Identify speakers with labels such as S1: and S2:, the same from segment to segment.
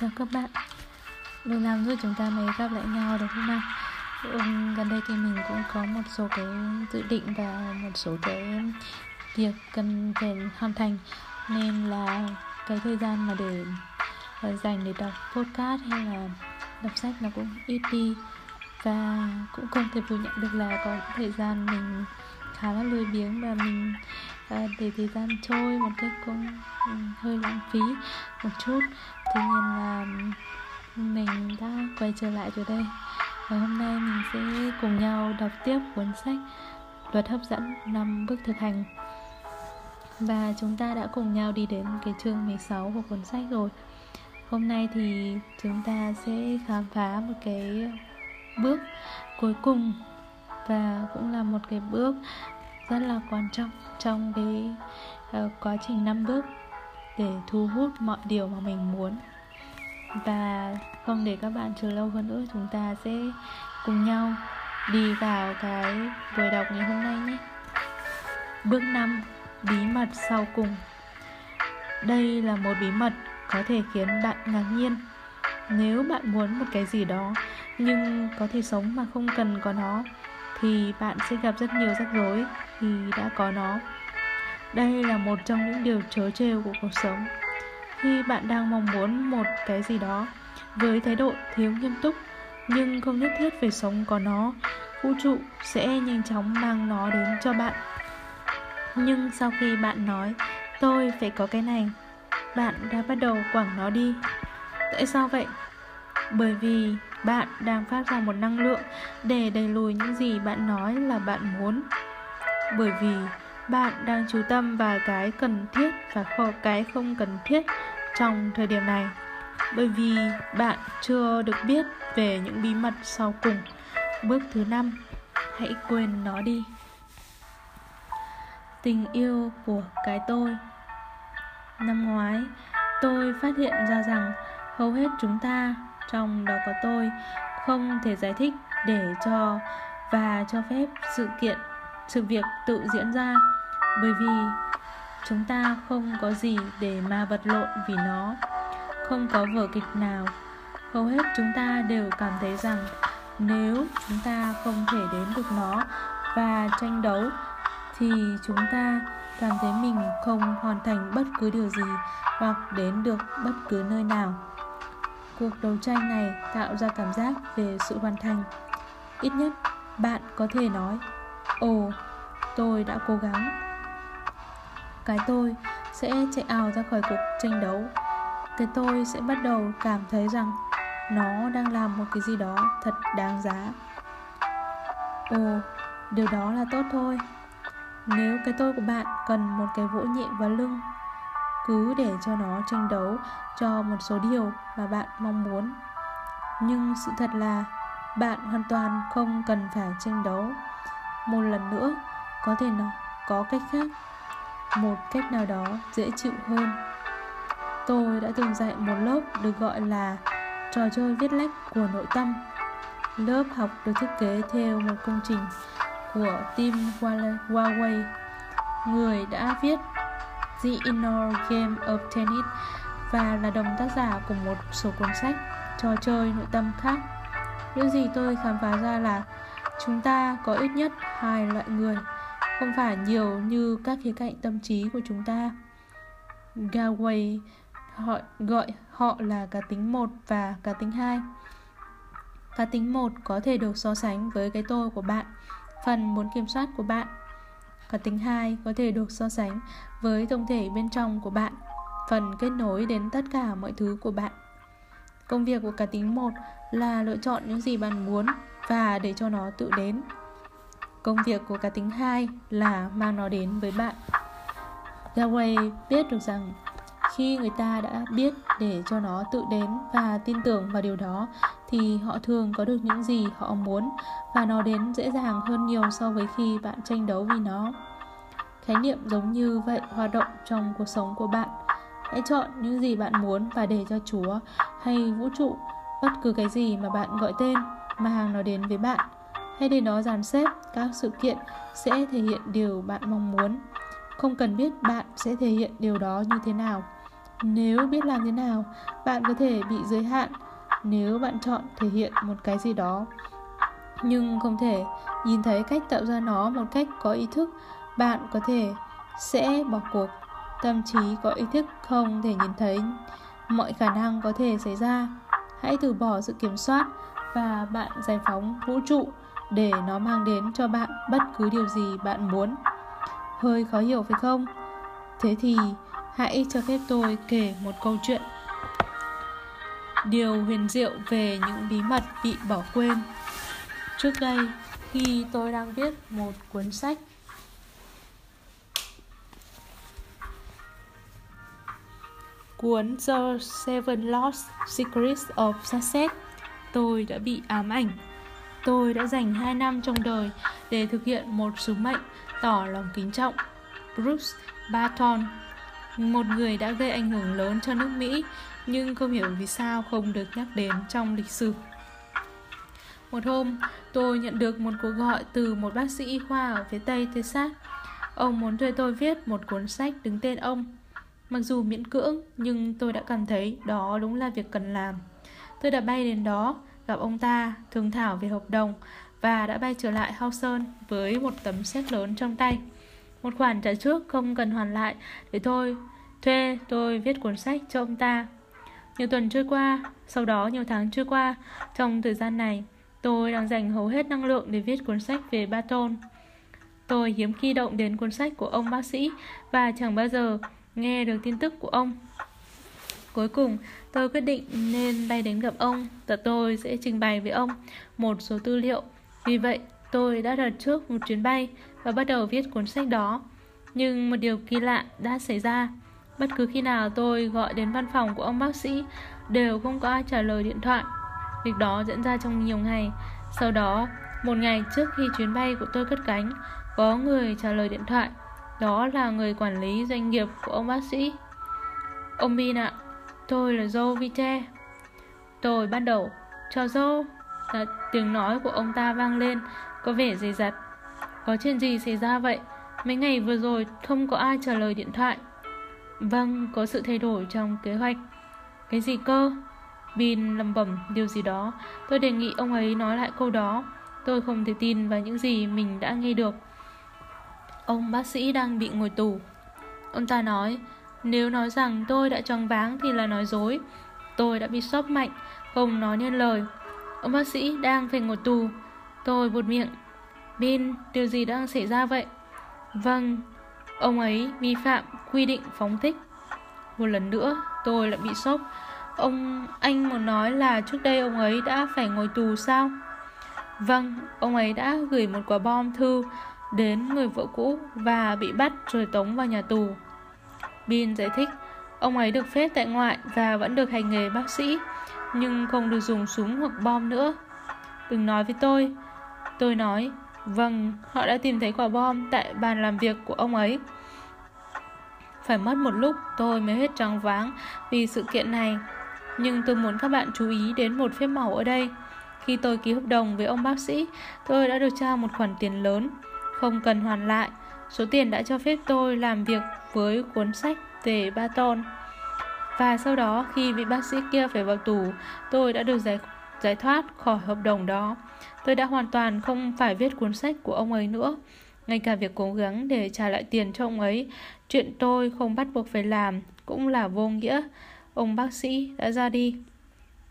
S1: Chào các bạn. Lâu lắm rồi chúng ta mới gặp lại nhau được không nào? Ừ, Gần đây thì mình cũng có một số cái dự định và một số cái việc cần phải hoàn thành. Nên là cái thời gian mà để ờ, dành để đọc podcast hay là đọc sách nó cũng ít đi. Và cũng không thể phủ nhận được là có thời gian mình khá là lười biếng và mình à, để thời gian trôi một cách cũng ừ, hơi lãng phí một chút. Tuy nhiên là ừ, mình đã quay trở lại rồi đây. Và hôm nay mình sẽ cùng nhau đọc tiếp cuốn sách luật hấp dẫn năm bước thực hành. Và chúng ta đã cùng nhau đi đến cái chương 16 của cuốn sách rồi. Hôm nay thì chúng ta sẽ khám phá một cái bước cuối cùng và cũng là một cái bước rất là quan trọng trong cái uh, quá trình năm bước để thu hút mọi điều mà mình muốn. Và không để các bạn chờ lâu hơn nữa chúng ta sẽ cùng nhau đi vào cái buổi đọc ngày hôm nay nhé. Bước 5 bí mật sau cùng. Đây là một bí mật có thể khiến bạn ngạc nhiên nếu bạn muốn một cái gì đó nhưng có thể sống mà không cần có nó thì bạn sẽ gặp rất nhiều rắc rối khi đã có nó. Đây là một trong những điều trớ trêu của cuộc sống. Khi bạn đang mong muốn một cái gì đó với thái độ thiếu nghiêm túc, nhưng không nhất thiết phải sống có nó, vũ trụ sẽ nhanh chóng mang nó đến cho bạn. Nhưng sau khi bạn nói, tôi phải có cái này, bạn đã bắt đầu quẳng nó đi. Tại sao vậy? Bởi vì bạn đang phát ra một năng lượng để đẩy lùi những gì bạn nói là bạn muốn bởi vì bạn đang chú tâm vào cái cần thiết và kho cái không cần thiết trong thời điểm này. Bởi vì bạn chưa được biết về những bí mật sau cùng. Bước thứ năm, hãy quên nó đi. Tình yêu của cái tôi. Năm ngoái, tôi phát hiện ra rằng hầu hết chúng ta, trong đó có tôi, không thể giải thích để cho và cho phép sự kiện sự việc tự diễn ra. Bởi vì chúng ta không có gì để mà vật lộn vì nó. Không có vở kịch nào. Hầu hết chúng ta đều cảm thấy rằng nếu chúng ta không thể đến được nó và tranh đấu, thì chúng ta cảm thấy mình không hoàn thành bất cứ điều gì hoặc đến được bất cứ nơi nào. Cuộc đấu tranh này tạo ra cảm giác về sự hoàn thành. Ít nhất, bạn có thể nói ồ, tôi đã cố gắng. Cái tôi sẽ chạy ào ra khỏi cuộc tranh đấu. Cái tôi sẽ bắt đầu cảm thấy rằng nó đang làm một cái gì đó thật đáng giá. Ồ, điều đó là tốt thôi. Nếu cái tôi của bạn cần một cái vỗ nhẹ vào lưng, cứ để cho nó tranh đấu cho một số điều mà bạn mong muốn. Nhưng sự thật là bạn hoàn toàn không cần phải tranh đấu một lần nữa, có thể nó có cách khác. Một cách nào đó dễ chịu hơn. Tôi đã từng dạy một lớp được gọi là trò chơi viết lách của nội tâm. Lớp học được thiết kế theo một công trình của Tim Huawei. Người đã viết The Inner Game of Tennis và là đồng tác giả của một số cuốn sách trò chơi nội tâm khác. Những gì tôi khám phá ra là chúng ta có ít nhất hai loại người, không phải nhiều như các khía cạnh tâm trí của chúng ta. Galway, họ gọi họ là cá tính một và cá tính hai. Cá tính một có thể được so sánh với cái tôi của bạn, phần muốn kiểm soát của bạn. Cá tính hai có thể được so sánh với tổng thể bên trong của bạn, phần kết nối đến tất cả mọi thứ của bạn. Công việc của cá tính một là lựa chọn những gì bạn muốn và để cho nó tự đến, Công việc của cá tính 2 là mang nó đến với bạn. Galway biết được rằng khi người ta đã biết để cho nó tự đến và tin tưởng vào điều đó, thì họ thường có được những gì họ muốn và nó đến dễ dàng hơn nhiều so với khi bạn tranh đấu vì nó. Khái niệm giống như vậy hoạt động trong cuộc sống của bạn. Hãy chọn những gì bạn muốn và để cho Chúa hay vũ trụ, bất cứ cái gì mà bạn gọi tên mà hàng nó đến với bạn. Hay để nó dàn xếp các sự kiện sẽ thể hiện điều bạn mong muốn. Không cần biết bạn sẽ thể hiện điều đó như thế nào. Nếu biết làm thế nào, bạn có thể bị giới hạn nếu bạn chọn thể hiện một cái gì đó. Nhưng không thể nhìn thấy cách tạo ra nó một cách có ý thức. Bạn có thể sẽ bỏ cuộc. Tâm trí có ý thức không thể nhìn thấy. Mọi khả năng có thể xảy ra. Hãy từ bỏ sự kiểm soát và bạn giải phóng vũ trụ để nó mang đến cho bạn bất cứ điều gì bạn muốn. Hơi khó hiểu phải không? Thế thì hãy cho phép tôi kể một câu chuyện. Điều huyền diệu về những bí mật bị bỏ quên. Trước đây, khi tôi đang viết một cuốn sách, cuốn The Seven Lost Secrets of Success tôi đã bị ám ảnh tôi đã dành 2 năm trong đời để thực hiện một sứ mệnh tỏ lòng kính trọng Bruce Barton một người đã gây ảnh hưởng lớn cho nước Mỹ nhưng không hiểu vì sao không được nhắc đến trong lịch sử. Một hôm, tôi nhận được một cuộc gọi từ một bác sĩ y khoa ở phía Tây Texas. Ông muốn thuê tôi viết một cuốn sách đứng tên ông. Mặc dù miễn cưỡng, nhưng tôi đã cảm thấy đó đúng là việc cần làm. Tôi đã bay đến đó, gặp ông ta, thương thảo về hợp đồng và đã bay trở lại Hawson với một tấm séc lớn trong tay. Một khoản trả trước không cần hoàn lại để tôi thuê tôi viết cuốn sách cho ông ta. Nhiều tuần trôi qua, sau đó nhiều tháng trôi qua, trong thời gian này, tôi đang dành hầu hết năng lượng để viết cuốn sách về Baton. Tôi hiếm khi động đến cuốn sách của ông bác sĩ và chẳng bao giờ nghe được tin tức của ông. Cuối cùng, tôi quyết định nên bay đến gặp ông và tôi sẽ trình bày với ông một số tư liệu. Vì vậy, tôi đã đặt trước một chuyến bay và bắt đầu viết cuốn sách đó. Nhưng một điều kỳ lạ đã xảy ra. Bất cứ khi nào tôi gọi đến văn phòng của ông bác sĩ đều không có ai trả lời điện thoại. Việc đó diễn ra trong nhiều ngày. Sau đó, một ngày trước khi chuyến bay của tôi cất cánh, có người trả lời điện thoại. Đó là người quản lý doanh nghiệp của ông bác sĩ. Ông Bin ạ, tôi là Joe Vite. Tôi bắt đầu, chào Joe. Là tiếng nói của ông ta vang lên, có vẻ dày dặt. Có chuyện gì xảy ra vậy? Mấy ngày vừa rồi không có ai trả lời điện thoại. Vâng, có sự thay đổi trong kế hoạch. Cái gì cơ? Bin lầm bẩm điều gì đó. Tôi đề nghị ông ấy nói lại câu đó. Tôi không thể tin vào những gì mình đã nghe được. Ông bác sĩ đang bị ngồi tù. Ông ta nói, nếu nói rằng tôi đã choáng váng thì là nói dối. Tôi đã bị sốc mạnh, không nói nên lời. Ông bác sĩ đang phải ngồi tù. Tôi buột miệng. Bin, điều gì đang xảy ra vậy? Vâng, ông ấy vi phạm quy định phóng thích. Một lần nữa, tôi lại bị sốc. Ông anh muốn nói là trước đây ông ấy đã phải ngồi tù sao? Vâng, ông ấy đã gửi một quả bom thư đến người vợ cũ và bị bắt rồi tống vào nhà tù. Bin giải thích, ông ấy được phép tại ngoại và vẫn được hành nghề bác sĩ, nhưng không được dùng súng hoặc bom nữa. Đừng nói với tôi. Tôi nói, vâng, họ đã tìm thấy quả bom tại bàn làm việc của ông ấy. Phải mất một lúc tôi mới hết trắng váng vì sự kiện này. Nhưng tôi muốn các bạn chú ý đến một phép màu ở đây. Khi tôi ký hợp đồng với ông bác sĩ, tôi đã được trao một khoản tiền lớn, không cần hoàn lại. Số tiền đã cho phép tôi làm việc với cuốn sách về Baton. Và sau đó khi vị bác sĩ kia phải vào tù, tôi đã được giải, giải thoát khỏi hợp đồng đó. Tôi đã hoàn toàn không phải viết cuốn sách của ông ấy nữa. Ngay cả việc cố gắng để trả lại tiền cho ông ấy, chuyện tôi không bắt buộc phải làm cũng là vô nghĩa. Ông bác sĩ đã ra đi.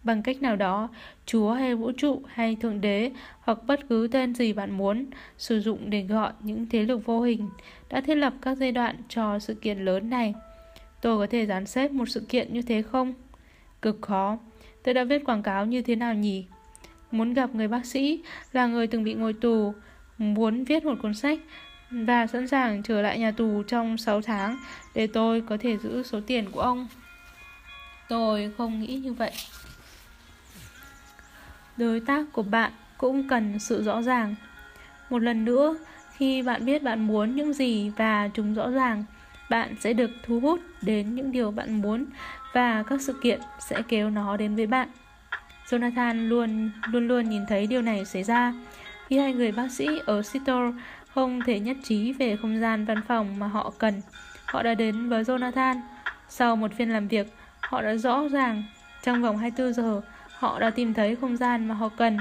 S1: Bằng cách nào đó, Chúa hay vũ trụ hay Thượng Đế hoặc bất cứ tên gì bạn muốn sử dụng để gọi những thế lực vô hình đã thiết lập các giai đoạn cho sự kiện lớn này. Tôi có thể dán xếp một sự kiện như thế không? Cực khó. Tôi đã viết quảng cáo như thế nào nhỉ? Muốn gặp người bác sĩ là người từng bị ngồi tù, muốn viết một cuốn sách và sẵn sàng trở lại nhà tù trong 6 tháng để tôi có thể giữ số tiền của ông. Tôi không nghĩ như vậy. Đối tác của bạn cũng cần sự rõ ràng. Một lần nữa, khi bạn biết bạn muốn những gì và chúng rõ ràng, bạn sẽ được thu hút đến những điều bạn muốn và các sự kiện sẽ kéo nó đến với bạn. Jonathan luôn luôn luôn nhìn thấy điều này xảy ra khi hai người bác sĩ ở Seattle không thể nhất trí về không gian văn phòng mà họ cần. Họ đã đến với Jonathan. Sau một phiên làm việc, họ đã rõ ràng trong vòng 24 giờ họ đã tìm thấy không gian mà họ cần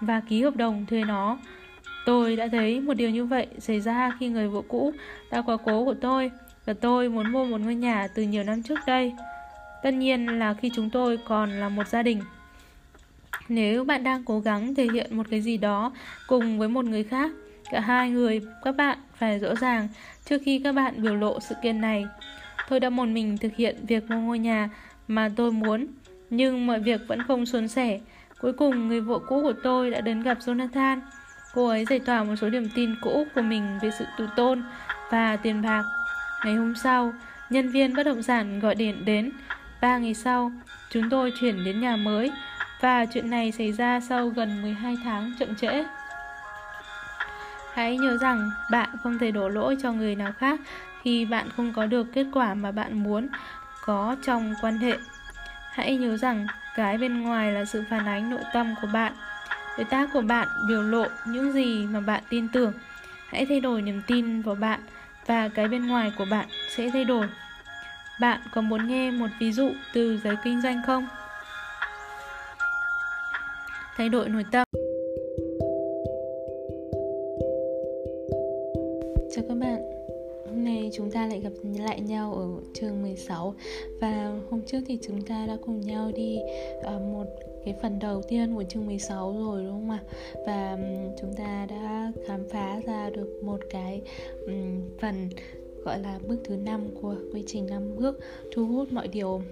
S1: và ký hợp đồng thuê nó. Tôi đã thấy một điều như vậy xảy ra khi người vợ cũ đã quá cố của tôi và tôi muốn mua một ngôi nhà từ nhiều năm trước đây. Tất nhiên là khi chúng tôi còn là một gia đình. Nếu bạn đang cố gắng thể hiện một cái gì đó cùng với một người khác, cả hai người các bạn phải rõ ràng trước khi các bạn biểu lộ sự kiện này. Tôi đã một mình thực hiện việc mua ngôi nhà mà tôi muốn, nhưng mọi việc vẫn không suôn sẻ. Cuối cùng, người vợ cũ của tôi đã đến gặp Jonathan. Cô ấy giải tỏa một số điểm tin cũ của mình về sự tự tôn và tiền bạc. Ngày hôm sau, nhân viên bất động sản gọi điện đến. Ba ngày sau, chúng tôi chuyển đến nhà mới và chuyện này xảy ra sau gần 12 tháng chậm trễ. Hãy nhớ rằng bạn không thể đổ lỗi cho người nào khác khi bạn không có được kết quả mà bạn muốn có trong quan hệ. Hãy nhớ rằng cái bên ngoài là sự phản ánh nội tâm của bạn. Đối tác của bạn biểu lộ những gì mà bạn tin tưởng. Hãy thay đổi niềm tin vào bạn và cái bên ngoài của bạn sẽ thay đổi. Bạn có muốn nghe một ví dụ từ giới kinh doanh không? Thay đổi nội tâm Chào các bạn nay chúng ta lại gặp lại nhau ở chương 16 Và hôm trước thì chúng ta đã cùng nhau đi ờ, một cái phần đầu tiên của chương 16 rồi, đúng không ạ? Và chúng ta đã khám phá ra được một cái phần, gọi là, bước thứ năm của quy trình năm bước, thu hút mọi điều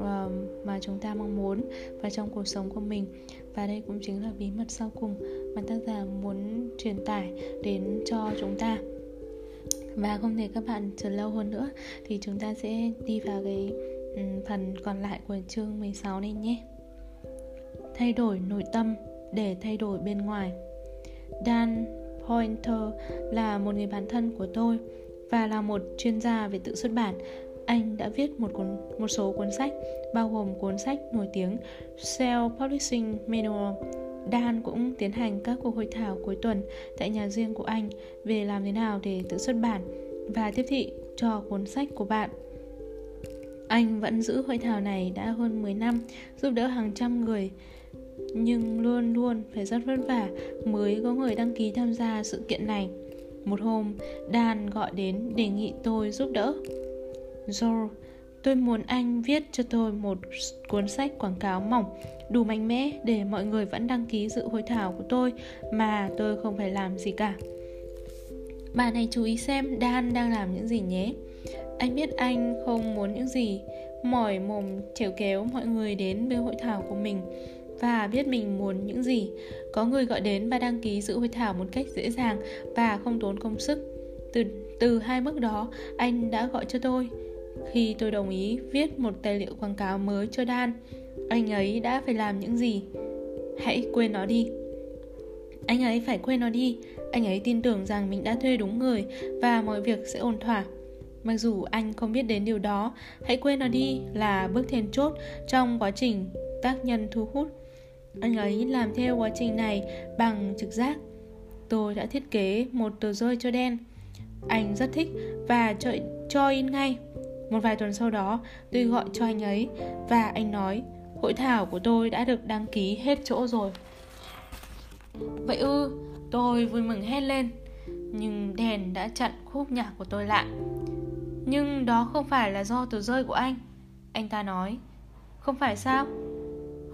S1: ờ, mà chúng ta mong muốn vào trong cuộc sống của mình. Và đây cũng chính là bí mật sau cùng mà tác giả muốn truyền tải đến cho chúng ta và không để các bạn chờ lâu hơn nữa thì chúng ta sẽ đi vào cái phần còn lại của chương 16 này nhé thay đổi nội tâm để thay đổi bên ngoài Dan Pointer là một người bạn thân của tôi và là một chuyên gia về tự xuất bản. Anh đã viết một cuốn, một số cuốn sách, bao gồm cuốn sách nổi tiếng Self Publishing Manual. Dan cũng tiến hành các cuộc hội thảo cuối tuần tại nhà riêng của anh về làm thế nào để tự xuất bản và tiếp thị cho cuốn sách của bạn. Anh vẫn giữ hội thảo này đã hơn 10 năm, giúp đỡ hàng trăm người nhưng luôn luôn phải rất vất vả mới có người đăng ký tham gia sự kiện này. Một hôm, Dan gọi đến đề nghị tôi giúp đỡ. Joe, tôi muốn anh viết cho tôi một cuốn sách quảng cáo mỏng đủ mạnh mẽ để mọi người vẫn đăng ký dự hội thảo của tôi mà tôi không phải làm gì cả. Bạn hãy chú ý xem Dan đang làm những gì nhé. Anh biết anh không muốn những gì mỏi mồm trèo kéo mọi người đến với hội thảo của mình và biết mình muốn những gì. Có người gọi đến và đăng ký dự hội thảo một cách dễ dàng và không tốn công sức. Từ từ hai bước đó, anh đã gọi cho tôi. Khi tôi đồng ý viết một tài liệu quảng cáo mới cho Dan, anh ấy đã phải làm những gì? Hãy quên nó đi. Anh ấy phải quên nó đi. Anh ấy tin tưởng rằng mình đã thuê đúng người và mọi việc sẽ ổn thỏa. Mặc dù anh không biết đến điều đó, hãy quên nó đi là bước then chốt trong quá trình tác nhân thu hút anh ấy làm theo quá trình này bằng trực giác. Tôi đã thiết kế một tờ rơi cho đen. Anh rất thích và cho, cho in ngay. Một vài tuần sau đó, tôi gọi cho anh ấy và anh nói hội thảo của tôi đã được đăng ký hết chỗ rồi. Vậy ư, tôi vui mừng hét lên. Nhưng đèn đã chặn khúc nhạc của tôi lại. Nhưng đó không phải là do tờ rơi của anh. Anh ta nói. Không phải sao?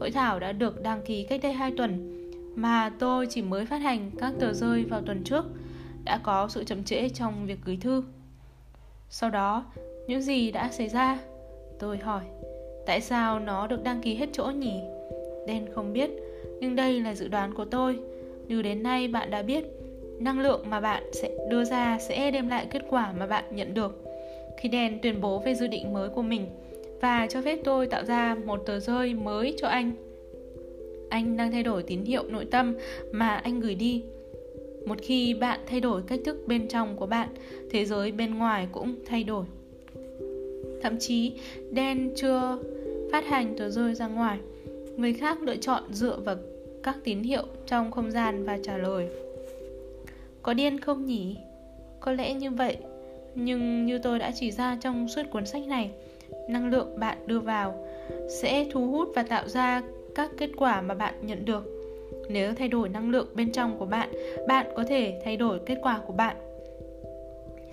S1: Hội thảo đã được đăng ký cách đây 2 tuần mà tôi chỉ mới phát hành các tờ rơi vào tuần trước đã có sự chậm trễ trong việc gửi thư. Sau đó, những gì đã xảy ra? Tôi hỏi, tại sao nó được đăng ký hết chỗ nhỉ? Đen không biết, nhưng đây là dự đoán của tôi. Như đến nay bạn đã biết, năng lượng mà bạn sẽ đưa ra sẽ đem lại kết quả mà bạn nhận được. Khi Đen tuyên bố về dự định mới của mình, và cho phép tôi tạo ra một tờ rơi mới cho anh. Anh đang thay đổi tín hiệu nội tâm mà anh gửi đi. Một khi bạn thay đổi cách thức bên trong của bạn, thế giới bên ngoài cũng thay đổi. Thậm chí, đen chưa phát hành tờ rơi ra ngoài. Người khác lựa chọn dựa vào các tín hiệu trong không gian và trả lời. Có điên không nhỉ? Có lẽ như vậy, nhưng như tôi đã chỉ ra trong suốt cuốn sách này, năng lượng bạn đưa vào sẽ thu hút và tạo ra các kết quả mà bạn nhận được nếu thay đổi năng lượng bên trong của bạn bạn có thể thay đổi kết quả của bạn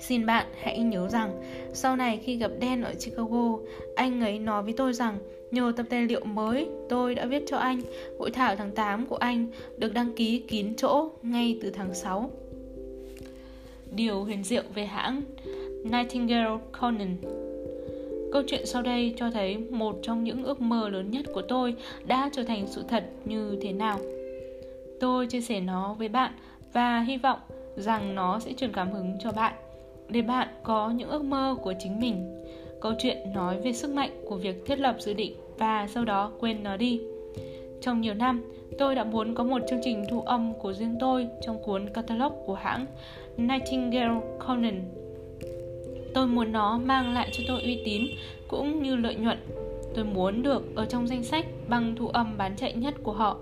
S1: Xin bạn hãy nhớ rằng sau này khi gặp Dan ở Chicago, anh ấy nói với tôi rằng nhờ tập tài liệu mới tôi đã viết cho anh, hội thảo tháng 8 của anh được đăng ký kín chỗ ngay từ tháng 6. Điều huyền diệu về hãng Nightingale Conan Câu chuyện sau đây cho thấy một trong những ước mơ lớn nhất của tôi đã trở thành sự thật như thế nào. Tôi chia sẻ nó với bạn và hy vọng rằng nó sẽ truyền cảm hứng cho bạn để bạn có những ước mơ của chính mình. Câu chuyện nói về sức mạnh của việc thiết lập dự định và sau đó quên nó đi. Trong nhiều năm, tôi đã muốn có một chương trình thu âm của riêng tôi trong cuốn catalog của hãng Nightingale Conan. Tôi muốn nó mang lại cho tôi uy tín cũng như lợi nhuận. Tôi muốn được ở trong danh sách băng thu âm bán chạy nhất của họ.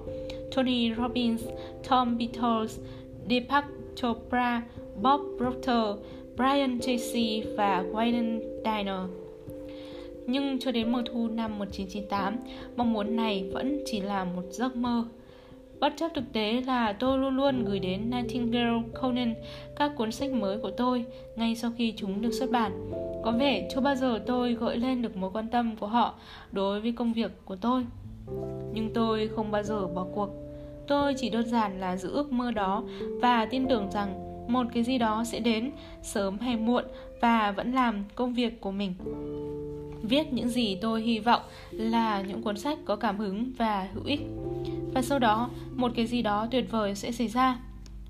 S1: Tony Robbins, Tom Beatles, Deepak Chopra, Bob Proctor, Brian Tracy và Wayne Diner. Nhưng cho đến mùa thu năm 1998, mong muốn này vẫn chỉ là một giấc mơ. Bất chấp thực tế là tôi luôn luôn gửi đến Nightingale Conan các cuốn sách mới của tôi ngay sau khi chúng được xuất bản. Có vẻ chưa bao giờ tôi gợi lên được mối quan tâm của họ đối với công việc của tôi. Nhưng tôi không bao giờ bỏ cuộc. Tôi chỉ đơn giản là giữ ước mơ đó và tin tưởng rằng một cái gì đó sẽ đến sớm hay muộn và vẫn làm công việc của mình. Viết những gì tôi hy vọng là những cuốn sách có cảm hứng và hữu ích. Và sau đó, một cái gì đó tuyệt vời sẽ xảy ra.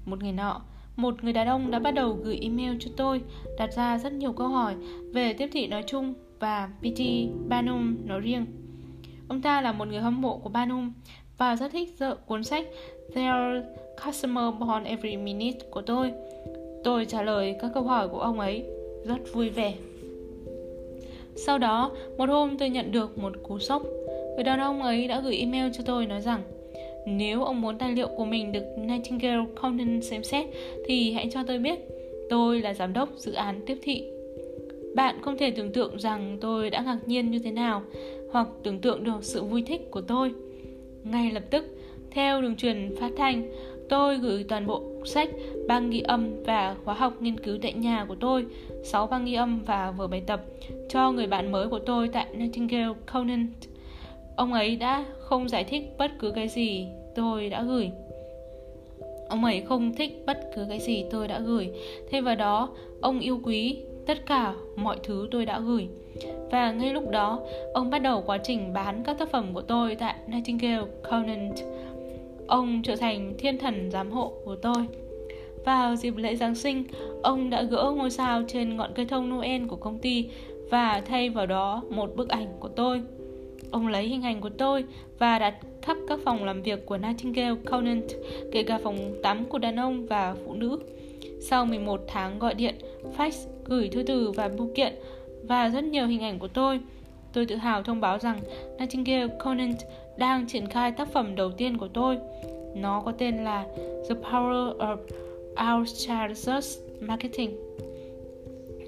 S1: Một ngày nọ, một người đàn ông đã bắt đầu gửi email cho tôi, đặt ra rất nhiều câu hỏi về tiếp thị nói chung và PT Banum nói riêng. Ông ta là một người hâm mộ của Banum và rất thích dợ cuốn sách Their Customer Born Every Minute của tôi. Tôi trả lời các câu hỏi của ông ấy rất vui vẻ. Sau đó, một hôm tôi nhận được một cú sốc. Người đàn ông ấy đã gửi email cho tôi nói rằng nếu ông muốn tài liệu của mình được Nightingale Conan xem xét thì hãy cho tôi biết. Tôi là giám đốc dự án tiếp thị. Bạn không thể tưởng tượng rằng tôi đã ngạc nhiên như thế nào hoặc tưởng tượng được sự vui thích của tôi. Ngay lập tức, theo đường truyền phát thanh, tôi gửi toàn bộ sách, băng ghi âm và khóa học nghiên cứu tại nhà của tôi, 6 băng ghi âm và vở bài tập cho người bạn mới của tôi tại Nightingale Conant. Ông ấy đã không giải thích bất cứ cái gì tôi đã gửi. Ông ấy không thích bất cứ cái gì tôi đã gửi. Thêm vào đó, ông yêu quý tất cả mọi thứ tôi đã gửi. Và ngay lúc đó, ông bắt đầu quá trình bán các tác phẩm của tôi tại Nightingale Conant. Ông trở thành thiên thần giám hộ của tôi. Vào dịp lễ Giáng sinh, ông đã gỡ ngôi sao trên ngọn cây thông Noel của công ty và thay vào đó một bức ảnh của tôi. Ông lấy hình ảnh của tôi và đặt khắp các phòng làm việc của Nightingale Conant, kể cả phòng tắm của đàn ông và phụ nữ. Sau 11 tháng gọi điện, fax, gửi thư từ và bưu kiện và rất nhiều hình ảnh của tôi, tôi tự hào thông báo rằng Nightingale Conant đang triển khai tác phẩm đầu tiên của tôi. Nó có tên là The Power of Our Child's Marketing.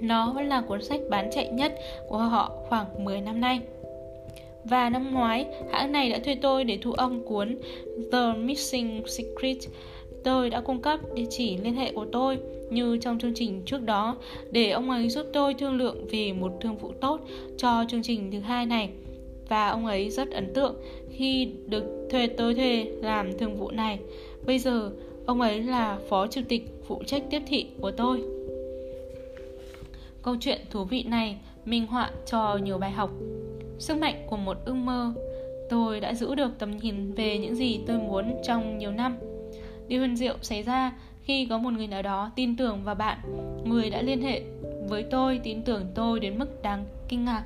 S1: Nó vẫn là cuốn sách bán chạy nhất của họ khoảng 10 năm nay. Và năm ngoái, hãng này đã thuê tôi để thu âm cuốn The Missing Secret. Tôi đã cung cấp địa chỉ liên hệ của tôi như trong chương trình trước đó để ông ấy giúp tôi thương lượng về một thương vụ tốt cho chương trình thứ hai này và ông ấy rất ấn tượng khi được thuê tôi thuê làm thường vụ này. Bây giờ, ông ấy là phó chủ tịch phụ trách tiếp thị của tôi. Câu chuyện thú vị này minh họa cho nhiều bài học. Sức mạnh của một ước mơ, tôi đã giữ được tầm nhìn về những gì tôi muốn trong nhiều năm. Điều huyền diệu xảy ra khi có một người nào đó tin tưởng vào bạn, người đã liên hệ với tôi tin tưởng tôi đến mức đáng kinh ngạc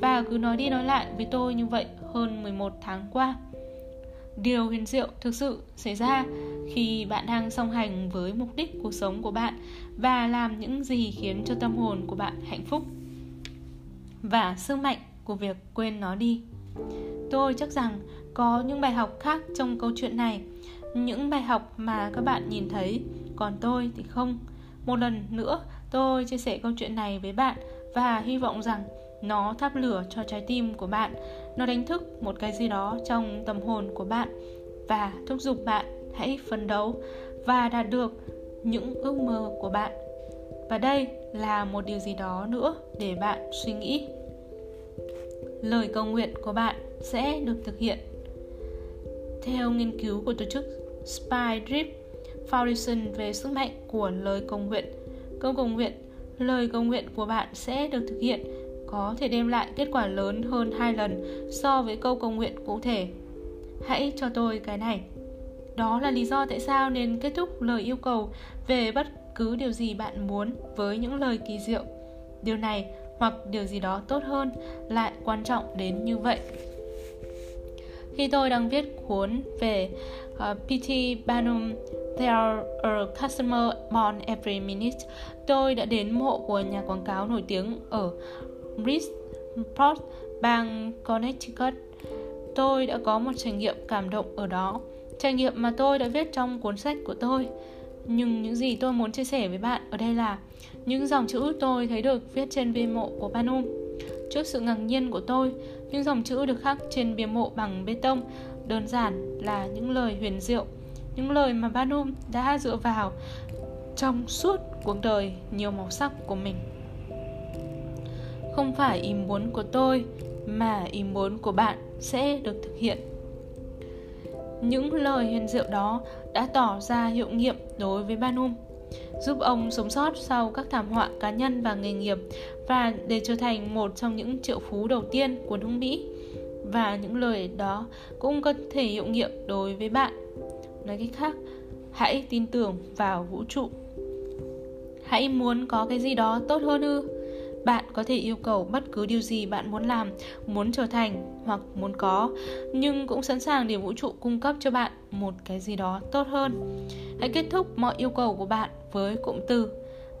S1: và cứ nói đi nói lại với tôi như vậy hơn 11 tháng qua. Điều huyền diệu thực sự xảy ra khi bạn đang song hành với mục đích cuộc sống của bạn và làm những gì khiến cho tâm hồn của bạn hạnh phúc và sức mạnh của việc quên nó đi. Tôi chắc rằng có những bài học khác trong câu chuyện này, những bài học mà các bạn nhìn thấy, còn tôi thì không. Một lần nữa, tôi chia sẻ câu chuyện này với bạn và hy vọng rằng Nó thắp lửa cho trái tim của bạn. Nó đánh thức một cái gì đó trong tâm hồn của bạn Và thúc giục bạn hãy phấn đấu Và đạt được những ước mơ của bạn. Và đây là một điều gì đó nữa để bạn suy nghĩ. Lời cầu nguyện của bạn sẽ được thực hiện. Theo nghiên cứu của tổ chức Spy Drip Foundation về sức mạnh của lời cầu nguyện Câu cầu nguyện, lời cầu nguyện của bạn sẽ được thực hiện, có thể đem lại kết quả lớn hơn hai lần so với câu cầu nguyện cụ thể. Hãy cho tôi cái này. Đó là lý do tại sao nên kết thúc lời yêu cầu về bất cứ điều gì bạn muốn với những lời kỳ diệu. Điều này hoặc điều gì đó tốt hơn lại quan trọng đến như vậy. Khi tôi đang viết cuốn về ờ, uh, P.T. Barnum There are a customer born every minute. Tôi đã đến mộ của nhà quảng cáo nổi tiếng ở Bridgeport, bang Connecticut. Tôi đã có một trải nghiệm cảm động ở đó, trải nghiệm mà tôi đã viết trong cuốn sách của tôi. Nhưng những gì tôi muốn chia sẻ với bạn ở đây là những dòng chữ tôi thấy được viết trên bia mộ của Banum. Trước sự ngạc nhiên của tôi, những dòng chữ được khắc trên bia mộ bằng bê tông đơn giản là những lời huyền diệu những lời mà Banum đã dựa vào trong suốt cuộc đời nhiều màu sắc của mình. Không phải ý muốn của tôi mà ý muốn của bạn sẽ được thực hiện. Những lời huyền diệu đó đã tỏ ra hiệu nghiệm đối với Banum, giúp ông sống sót sau các thảm họa cá nhân và nghề nghiệp và để trở thành một trong những triệu phú đầu tiên của nước Mỹ. Và những lời đó cũng có thể hiệu nghiệm đối với bạn. Nói cách khác, hãy tin tưởng vào vũ trụ. Hãy muốn có cái gì đó tốt hơn ư? Bạn có thể yêu cầu bất cứ điều gì bạn muốn làm, muốn trở thành hoặc muốn có, nhưng cũng sẵn sàng để vũ trụ cung cấp cho bạn một cái gì đó tốt hơn. Hãy kết thúc mọi yêu cầu của bạn với cụm từ,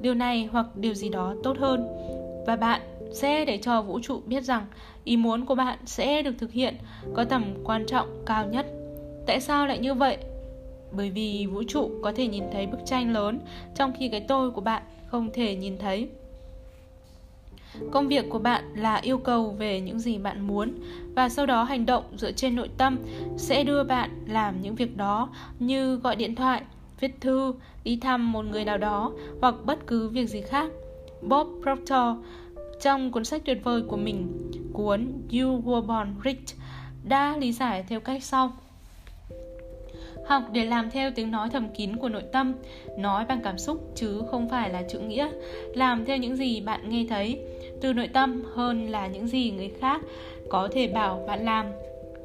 S1: điều này hoặc điều gì đó tốt hơn. Và bạn sẽ để cho vũ trụ biết rằng ý muốn của bạn sẽ được thực hiện có tầm quan trọng cao nhất. Tại sao lại như vậy? Bởi vì vũ trụ có thể nhìn thấy bức tranh lớn trong khi cái tôi của bạn không thể nhìn thấy công việc của bạn là yêu cầu về những gì bạn muốn và sau đó hành động dựa trên nội tâm sẽ đưa bạn làm những việc đó như gọi điện thoại viết thư đi thăm một người nào đó hoặc bất cứ việc gì khác. Bob proctor trong cuốn sách tuyệt vời của mình cuốn you were born rich đã lý giải theo cách sau. Học để làm theo tiếng nói thầm kín của nội tâm, nói bằng cảm xúc chứ không phải là chữ nghĩa, làm theo những gì bạn nghe thấy, từ nội tâm hơn là những gì người khác có thể bảo bạn làm.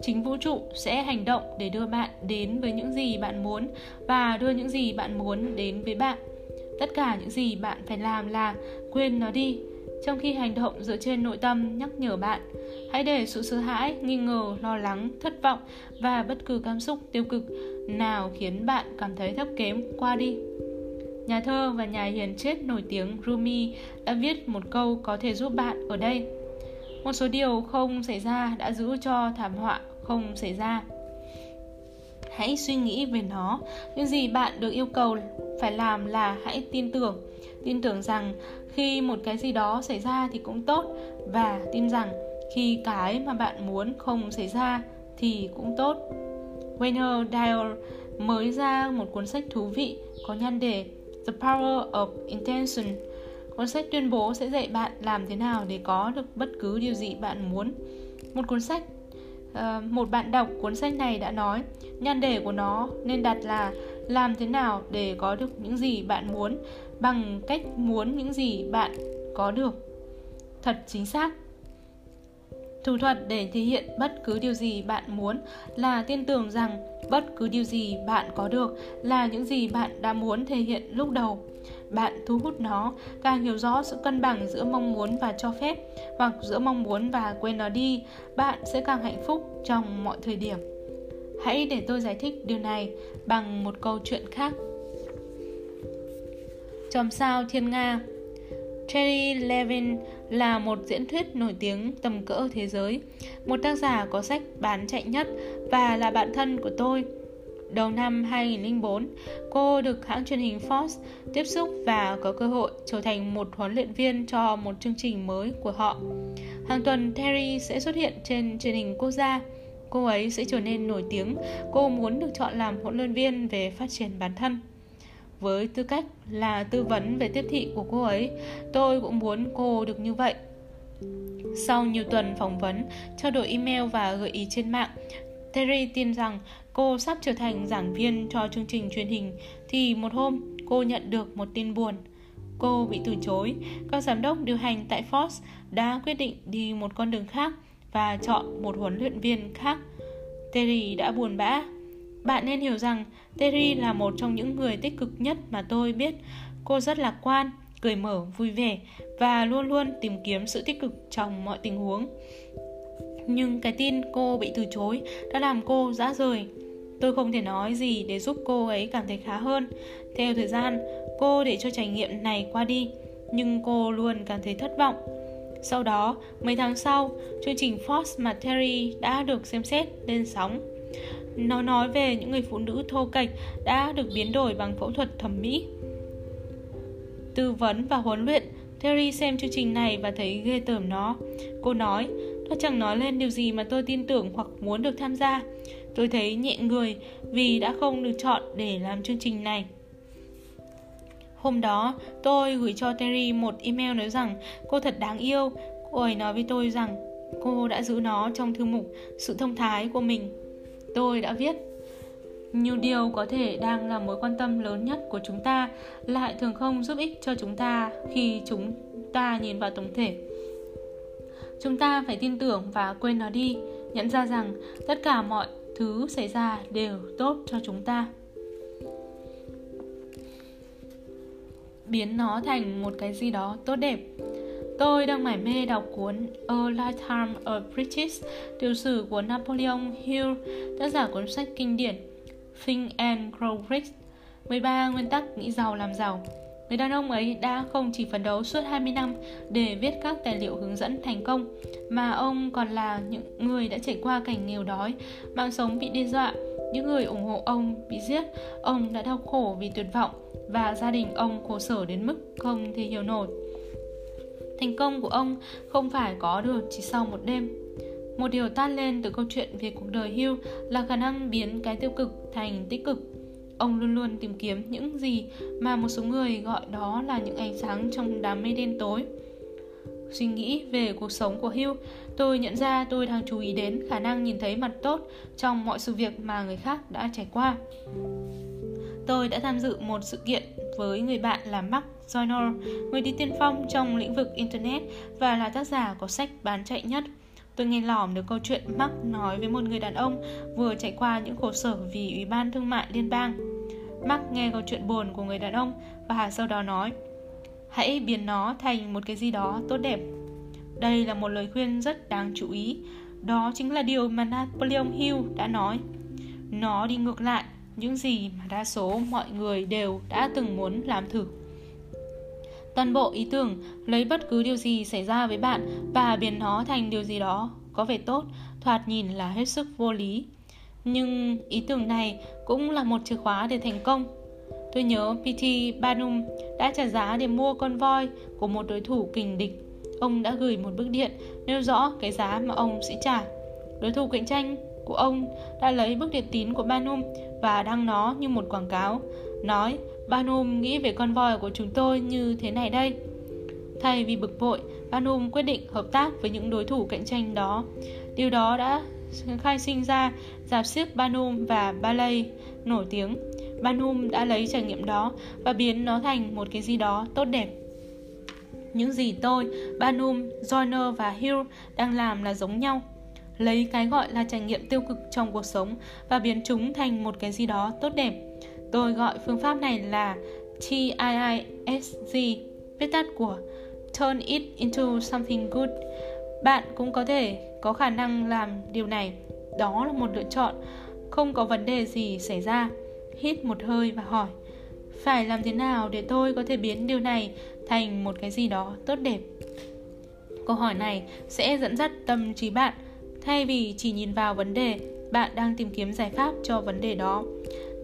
S1: Chính vũ trụ sẽ hành động để đưa bạn đến với những gì bạn muốn và đưa những gì bạn muốn đến với bạn. Tất cả những gì bạn phải làm là quên nó đi, trong khi hành động dựa trên nội tâm nhắc nhở bạn hãy để sự sợ hãi nghi ngờ lo lắng thất vọng và bất cứ cảm xúc tiêu cực nào khiến bạn cảm thấy thấp kém qua đi nhà thơ và nhà hiền triết nổi tiếng rumi đã viết một câu có thể giúp bạn ở đây. Một số điều không xảy ra đã giữ cho thảm họa không xảy ra. Hãy suy nghĩ về nó. Những gì bạn được yêu cầu phải làm là hãy tin tưởng. Tin tưởng rằng khi một cái gì đó xảy ra thì cũng tốt và tin rằng khi cái mà bạn muốn không xảy ra thì cũng tốt. Wayne Dyer mới ra một cuốn sách thú vị có nhan đề The Power of Intention. Cuốn sách tuyên bố sẽ dạy bạn làm thế nào để có được bất cứ điều gì bạn muốn. Một cuốn sách uh, Một bạn đọc cuốn sách này đã nói Nhan đề của nó nên đặt là Làm thế nào để có được những gì bạn muốn Bằng cách muốn những gì bạn có được. Thật chính xác. Thủ thuật để thể hiện bất cứ điều gì bạn muốn là tin tưởng rằng bất cứ điều gì bạn có được là những gì bạn đã muốn thể hiện lúc đầu. Bạn thu hút nó, càng hiểu rõ sự cân bằng giữa mong muốn và cho phép hoặc giữa mong muốn và quên nó đi, bạn sẽ càng hạnh phúc trong mọi thời điểm. Hãy để tôi giải thích điều này bằng một câu chuyện khác. Chòm sao Thiên Nga Terry Levin là một diễn thuyết nổi tiếng tầm cỡ thế giới, một tác giả có sách bán chạy nhất và là bạn thân của tôi. Đầu năm 2004, cô được hãng truyền hình Fox tiếp xúc và có cơ hội trở thành một huấn luyện viên cho một chương trình mới của họ. Hàng tuần Terry sẽ xuất hiện trên truyền hình quốc gia. Cô ấy sẽ trở nên nổi tiếng. Cô muốn được chọn làm huấn luyện viên về phát triển bản thân. Với tư cách là tư vấn về tiếp thị của cô ấy, tôi cũng muốn cô được như vậy. Sau nhiều tuần phỏng vấn, trao đổi email và gợi ý trên mạng, Terry tin rằng cô sắp trở thành giảng viên cho chương trình truyền hình thì một hôm cô nhận được một tin buồn. Cô bị từ chối. Các giám đốc điều hành tại Fox đã quyết định đi một con đường khác và chọn một huấn luyện viên khác. Terry đã buồn bã. Bạn nên hiểu rằng Terry là một trong những người tích cực nhất mà tôi biết. Cô rất lạc quan, cười mở, vui vẻ và luôn luôn tìm kiếm sự tích cực trong mọi tình huống. Nhưng cái tin cô bị từ chối đã làm cô dã rời. Tôi không thể nói gì để giúp cô ấy cảm thấy khá hơn. Theo thời gian, cô để cho trải nghiệm này qua đi, nhưng cô luôn cảm thấy thất vọng. Sau đó, mấy tháng sau, chương trình Fox mà Terry đã được xem xét lên sóng. Nó nói về những người phụ nữ thô kệch đã được biến đổi bằng phẫu thuật thẩm mỹ. Tư vấn và huấn luyện, Terry xem chương trình này và thấy ghê tởm nó. Cô nói, tôi chẳng nói lên điều gì mà tôi tin tưởng hoặc muốn được tham gia. Tôi thấy nhẹ người vì đã không được chọn để làm chương trình này. Hôm đó, tôi gửi cho Terry một email nói rằng cô thật đáng yêu. Cô ấy nói với tôi rằng cô đã giữ nó trong thư mục sự thông thái của mình. Tôi đã viết nhiều điều có thể đang là mối quan tâm lớn nhất của chúng ta lại thường không giúp ích cho chúng ta khi chúng ta nhìn vào tổng thể. Chúng ta phải tin tưởng và quên nó đi, nhận ra rằng tất cả mọi thứ xảy ra đều tốt cho chúng ta. Biến nó thành một cái gì đó tốt đẹp. Tôi đang mải mê đọc cuốn A Lifetime of British, tiểu sử của Napoleon Hill, tác giả cuốn sách kinh điển Think and Grow Rich, 13 nguyên tắc nghĩ giàu làm giàu. Người đàn ông ấy đã không chỉ phấn đấu suốt 20 năm để viết các tài liệu hướng dẫn thành công, mà ông còn là những người đã trải qua cảnh nghèo đói, mạng sống bị đe dọa, những người ủng hộ ông bị giết, ông đã đau khổ vì tuyệt vọng và gia đình ông khổ sở đến mức không thể hiểu nổi. Thành công của ông không phải có được chỉ sau một đêm. Một điều tan lên từ câu chuyện về cuộc đời Hugh là khả năng biến cái tiêu cực thành tích cực Ông luôn luôn tìm kiếm những gì mà một số người gọi đó là những ánh sáng trong đám mây đen tối. Suy nghĩ về cuộc sống của Hugh, tôi nhận ra tôi đang chú ý đến khả năng nhìn thấy mặt tốt trong mọi sự việc mà người khác đã trải qua. Tôi đã tham dự một sự kiện với người bạn là Mark Joyner, người đi tiên phong trong lĩnh vực Internet và là tác giả có sách bán chạy nhất. Tôi nghe lỏm được câu chuyện Mark nói với một người đàn ông vừa trải qua những khổ sở vì Ủy ban Thương mại Liên bang. Mark nghe câu chuyện buồn của người đàn ông và sau đó nói Hãy biến nó thành một cái gì đó tốt đẹp Đây là một lời khuyên rất đáng chú ý Đó chính là điều mà Napoleon Hill đã nói Nó đi ngược lại những gì mà đa số mọi người đều đã từng muốn làm thử Toàn bộ ý tưởng lấy bất cứ điều gì xảy ra với bạn và biến nó thành điều gì đó có vẻ tốt, thoạt nhìn là hết sức vô lý. Nhưng ý tưởng này cũng là một chìa khóa để thành công. Tôi nhớ PT banum đã trả giá để mua con voi của một đối thủ kình địch. Ông đã gửi một bức điện nêu rõ cái giá mà ông sẽ trả. Đối thủ cạnh tranh của ông đã lấy bức điện tín của banum và đăng nó như một quảng cáo, nói banum nghĩ về con voi của chúng tôi như thế này đây. Thay vì bực bội, banum quyết định hợp tác với những đối thủ cạnh tranh đó. Điều đó đã khai sinh ra giạp siếc Banum và Ballet nổi tiếng. Banum đã lấy trải nghiệm đó và biến nó thành một cái gì đó tốt đẹp. Những gì tôi, Banum, Joyner và Hill đang làm là giống nhau. Lấy cái gọi là trải nghiệm tiêu cực trong cuộc sống và biến chúng thành một cái gì đó tốt đẹp. Tôi gọi phương pháp này là TIISG, viết tắt của Turn it into something good. Bạn cũng có thể có khả năng làm điều này đó là một lựa chọn không có vấn đề gì xảy ra hít một hơi và hỏi phải làm thế nào để tôi có thể biến điều này thành một cái gì đó tốt đẹp câu hỏi này sẽ dẫn dắt tâm trí bạn thay vì chỉ nhìn vào vấn đề bạn đang tìm kiếm giải pháp cho vấn đề đó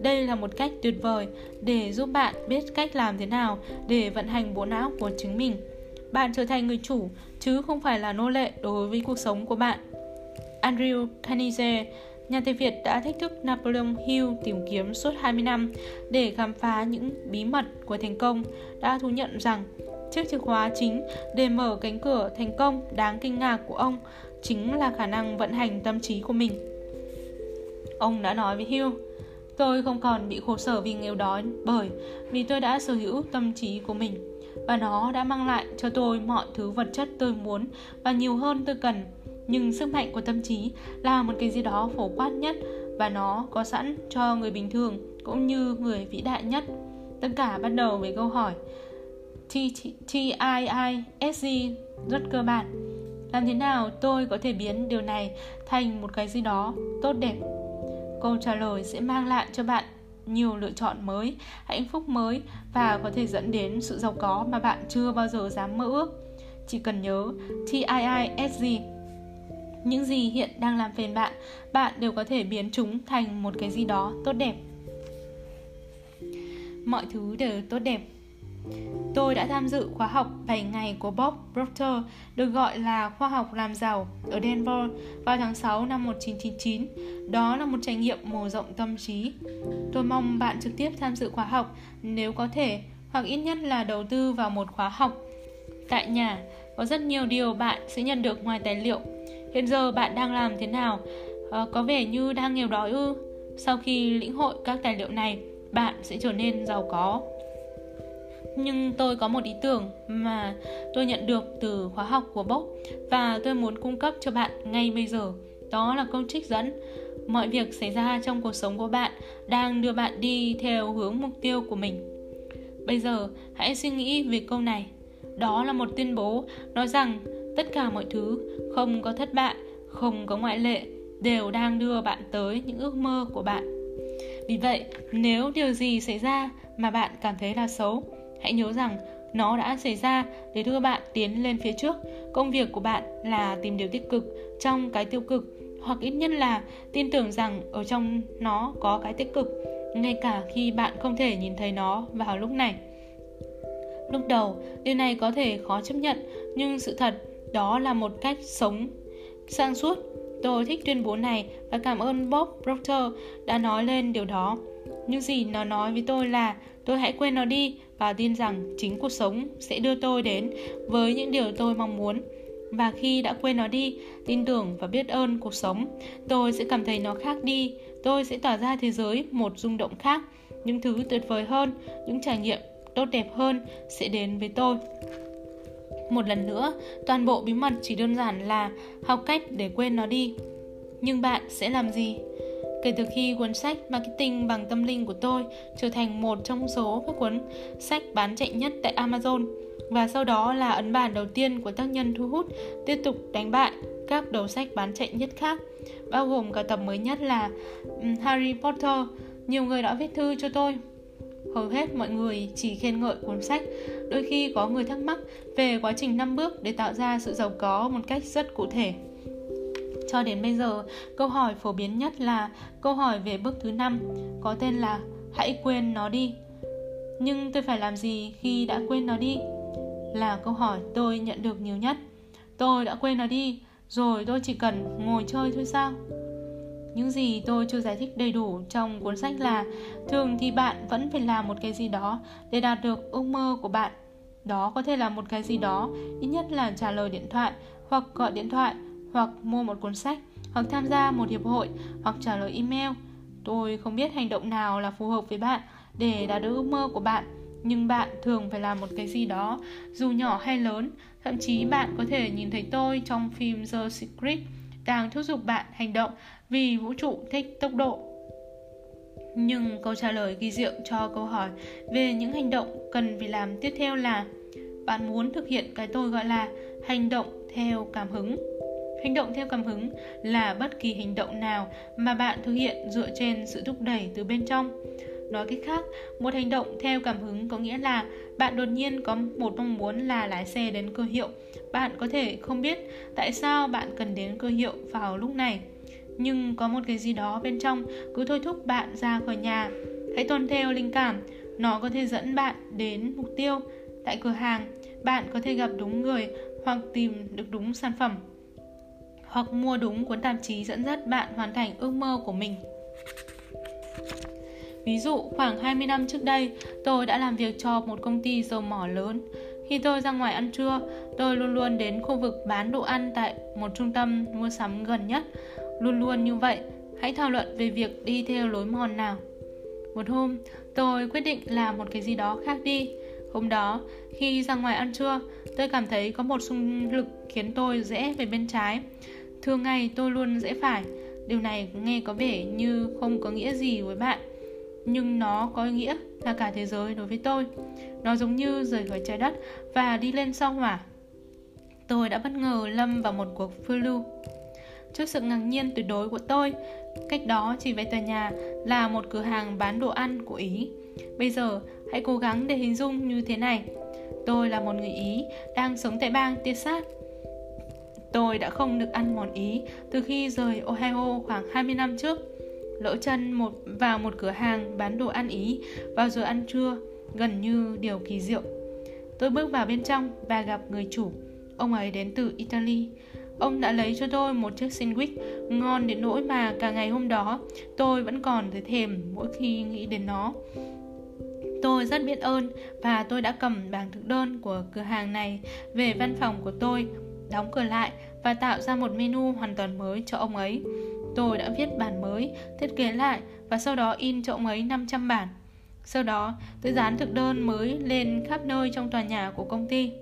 S1: đây là một cách tuyệt vời để giúp bạn biết cách làm thế nào để vận hành bộ não của chính mình bạn trở thành người chủ chứ không phải là nô lệ đối với cuộc sống của bạn. Andrew Carnegie, nhà Tây Việt đã thách thức Napoleon Hill tìm kiếm suốt 20 năm để khám phá những bí mật của thành công, đã thú nhận rằng chiếc chìa khóa chính để mở cánh cửa thành công đáng kinh ngạc của ông chính là khả năng vận hành tâm trí của mình. Ông đã nói với Hugh: tôi không còn bị khổ sở vì nghèo đói, bởi vì tôi đã sở hữu tâm trí của mình, và nó đã mang lại cho tôi mọi thứ vật chất tôi muốn, và nhiều hơn tôi cần. Nhưng sức mạnh của tâm trí là một cái gì đó phổ quát nhất, và nó có sẵn cho người bình thường cũng như người vĩ đại nhất. Tất cả bắt đầu với câu hỏi TIISG rất cơ bản. Làm thế nào tôi có thể biến điều này thành một cái gì đó tốt đẹp? Câu trả lời sẽ mang lại cho bạn nhiều lựa chọn mới, hạnh phúc mới và có thể dẫn đến sự giàu có mà bạn chưa bao giờ dám mơ ước. Chỉ cần nhớ TIISG những gì hiện đang làm phiền bạn, bạn đều có thể biến chúng thành một cái gì đó tốt đẹp. Mọi thứ đều tốt đẹp Tôi đã tham dự khóa học 7 ngày của Bob Proctor, được gọi là khoa học làm giàu ở Denver vào tháng 6 năm 1999. Đó là một trải nghiệm mở rộng tâm trí. Tôi mong bạn trực tiếp tham dự khóa học nếu có thể, hoặc ít nhất là đầu tư vào một khóa học. Tại nhà, có rất nhiều điều bạn sẽ nhận được ngoài tài liệu. Hiện giờ bạn đang làm thế nào? À, có vẻ như đang nghèo đói ư? Sau khi lĩnh hội các tài liệu này, bạn sẽ trở nên giàu có nhưng tôi có một ý tưởng mà tôi nhận được từ khóa học của Bốc và tôi muốn cung cấp cho bạn ngay bây giờ. Đó là câu trích dẫn. Mọi việc xảy ra trong cuộc sống của bạn đang đưa bạn đi theo hướng mục tiêu của mình. Bây giờ, hãy suy nghĩ về câu này. Đó là một tuyên bố nói rằng tất cả mọi thứ, không có thất bại, không có ngoại lệ, đều đang đưa bạn tới những ước mơ của bạn. Vì vậy, nếu điều gì xảy ra mà bạn cảm thấy là xấu, Hãy nhớ rằng nó đã xảy ra để đưa bạn tiến lên phía trước. Công việc của bạn là tìm điều tích cực trong cái tiêu cực hoặc ít nhất là tin tưởng rằng ở trong nó có cái tích cực ngay cả khi bạn không thể nhìn thấy nó vào lúc này. Lúc đầu, điều này có thể khó chấp nhận, nhưng sự thật đó là một cách sống sang suốt. Tôi thích tuyên bố này và cảm ơn Bob Proctor đã nói lên điều đó. Những gì nó nói với tôi là tôi hãy quên nó đi và tin rằng chính cuộc sống sẽ đưa tôi đến với những điều tôi mong muốn. Và khi đã quên nó đi, tin tưởng và biết ơn cuộc sống, tôi sẽ cảm thấy nó khác đi. Tôi sẽ tỏa ra thế giới một rung động khác. Những thứ tuyệt vời hơn, những trải nghiệm tốt đẹp hơn sẽ đến với tôi. Một lần nữa, toàn bộ bí mật chỉ đơn giản là học cách để quên nó đi. Nhưng bạn sẽ làm gì? Kể từ khi cuốn sách Marketing bằng tâm linh của tôi trở thành một trong số các cuốn sách bán chạy nhất tại Amazon và sau đó là ấn bản đầu tiên của tác nhân thu hút tiếp tục đánh bại các đầu sách bán chạy nhất khác, bao gồm cả tập mới nhất là Harry Potter. Nhiều người đã viết thư cho tôi. Hầu hết mọi người chỉ khen ngợi cuốn sách, đôi khi có người thắc mắc về quá trình 5 bước để tạo ra sự giàu có một cách rất cụ thể. Cho đến bây giờ, câu hỏi phổ biến nhất là câu hỏi về bước thứ năm có tên là hãy quên nó đi. Nhưng tôi phải làm gì khi đã quên nó đi? Là câu hỏi tôi nhận được nhiều nhất. Tôi đã quên nó đi, rồi tôi chỉ cần ngồi chơi thôi sao? Những gì tôi chưa giải thích đầy đủ trong cuốn sách là thường thì bạn vẫn phải làm một cái gì đó để đạt được ước mơ của bạn. Đó có thể là một cái gì đó, ít nhất là trả lời điện thoại hoặc gọi điện thoại hoặc mua một cuốn sách, hoặc tham gia một hiệp hội, hoặc trả lời email. Tôi không biết hành động nào là phù hợp với bạn để đạt được ước mơ của bạn, nhưng bạn thường phải làm một cái gì đó, dù nhỏ hay lớn. Thậm chí bạn có thể nhìn thấy tôi trong phim The Secret đang thúc giục bạn hành động vì vũ trụ thích tốc độ. Nhưng câu trả lời ghi diệu cho câu hỏi về những hành động cần phải làm tiếp theo là bạn muốn thực hiện cái tôi gọi là hành động theo cảm hứng Hành động theo cảm hứng là bất kỳ hành động nào mà bạn thực hiện dựa trên sự thúc đẩy từ bên trong. Nói cách khác, một hành động theo cảm hứng có nghĩa là bạn đột nhiên có một mong muốn là lái xe đến cơ hiệu. Bạn có thể không biết tại sao bạn cần đến cơ hiệu vào lúc này. Nhưng có một cái gì đó bên trong cứ thôi thúc bạn ra khỏi nhà. Hãy tuân theo linh cảm, nó có thể dẫn bạn đến mục tiêu. Tại cửa hàng, bạn có thể gặp đúng người hoặc tìm được đúng sản phẩm hoặc mua đúng cuốn tạp chí dẫn dắt bạn hoàn thành ước mơ của mình. Ví dụ, khoảng 20 năm trước đây, tôi đã làm việc cho một công ty dầu mỏ lớn. Khi tôi ra ngoài ăn trưa, tôi luôn luôn đến khu vực bán đồ ăn tại một trung tâm mua sắm gần nhất. Luôn luôn như vậy, hãy thảo luận về việc đi theo lối mòn nào. Một hôm, tôi quyết định làm một cái gì đó khác đi. Hôm đó, khi ra ngoài ăn trưa, tôi cảm thấy có một xung lực khiến tôi rẽ về bên trái. Thường ngày tôi luôn dễ phải. Điều này nghe có vẻ như không có nghĩa gì với bạn nhưng nó có nghĩa là cả thế giới đối với tôi. Nó giống như rời khỏi trái đất và đi lên sao hỏa. Tôi đã bất ngờ lâm vào một cuộc phiêu lưu. Trước sự ngạc nhiên tuyệt đối của tôi, cách đó chỉ vài tòa nhà là một cửa hàng bán đồ ăn của Ý. Bây giờ, hãy cố gắng để hình dung như thế này. Tôi là một người Ý đang sống tại bang Texas. Tôi đã không được ăn món Ý từ khi rời Ohio khoảng 20 năm trước lỡ chân một vào một cửa hàng bán đồ ăn Ý vào giờ ăn trưa, gần như điều kỳ diệu. Tôi bước vào bên trong và gặp người chủ. Ông ấy đến từ Italy. Ông đã lấy cho tôi một chiếc sandwich ngon đến nỗi mà cả ngày hôm đó tôi vẫn còn thấy thèm mỗi khi nghĩ đến nó. Tôi rất biết ơn và tôi đã cầm bảng thực đơn của cửa hàng này về văn phòng của tôi, đóng cửa lại và tạo ra một menu hoàn toàn mới cho ông ấy. Tôi đã viết bản mới, thiết kế lại và sau đó in cho ông ấy 500 bản. Sau đó, tôi dán thực đơn mới lên khắp nơi trong tòa nhà của công ty.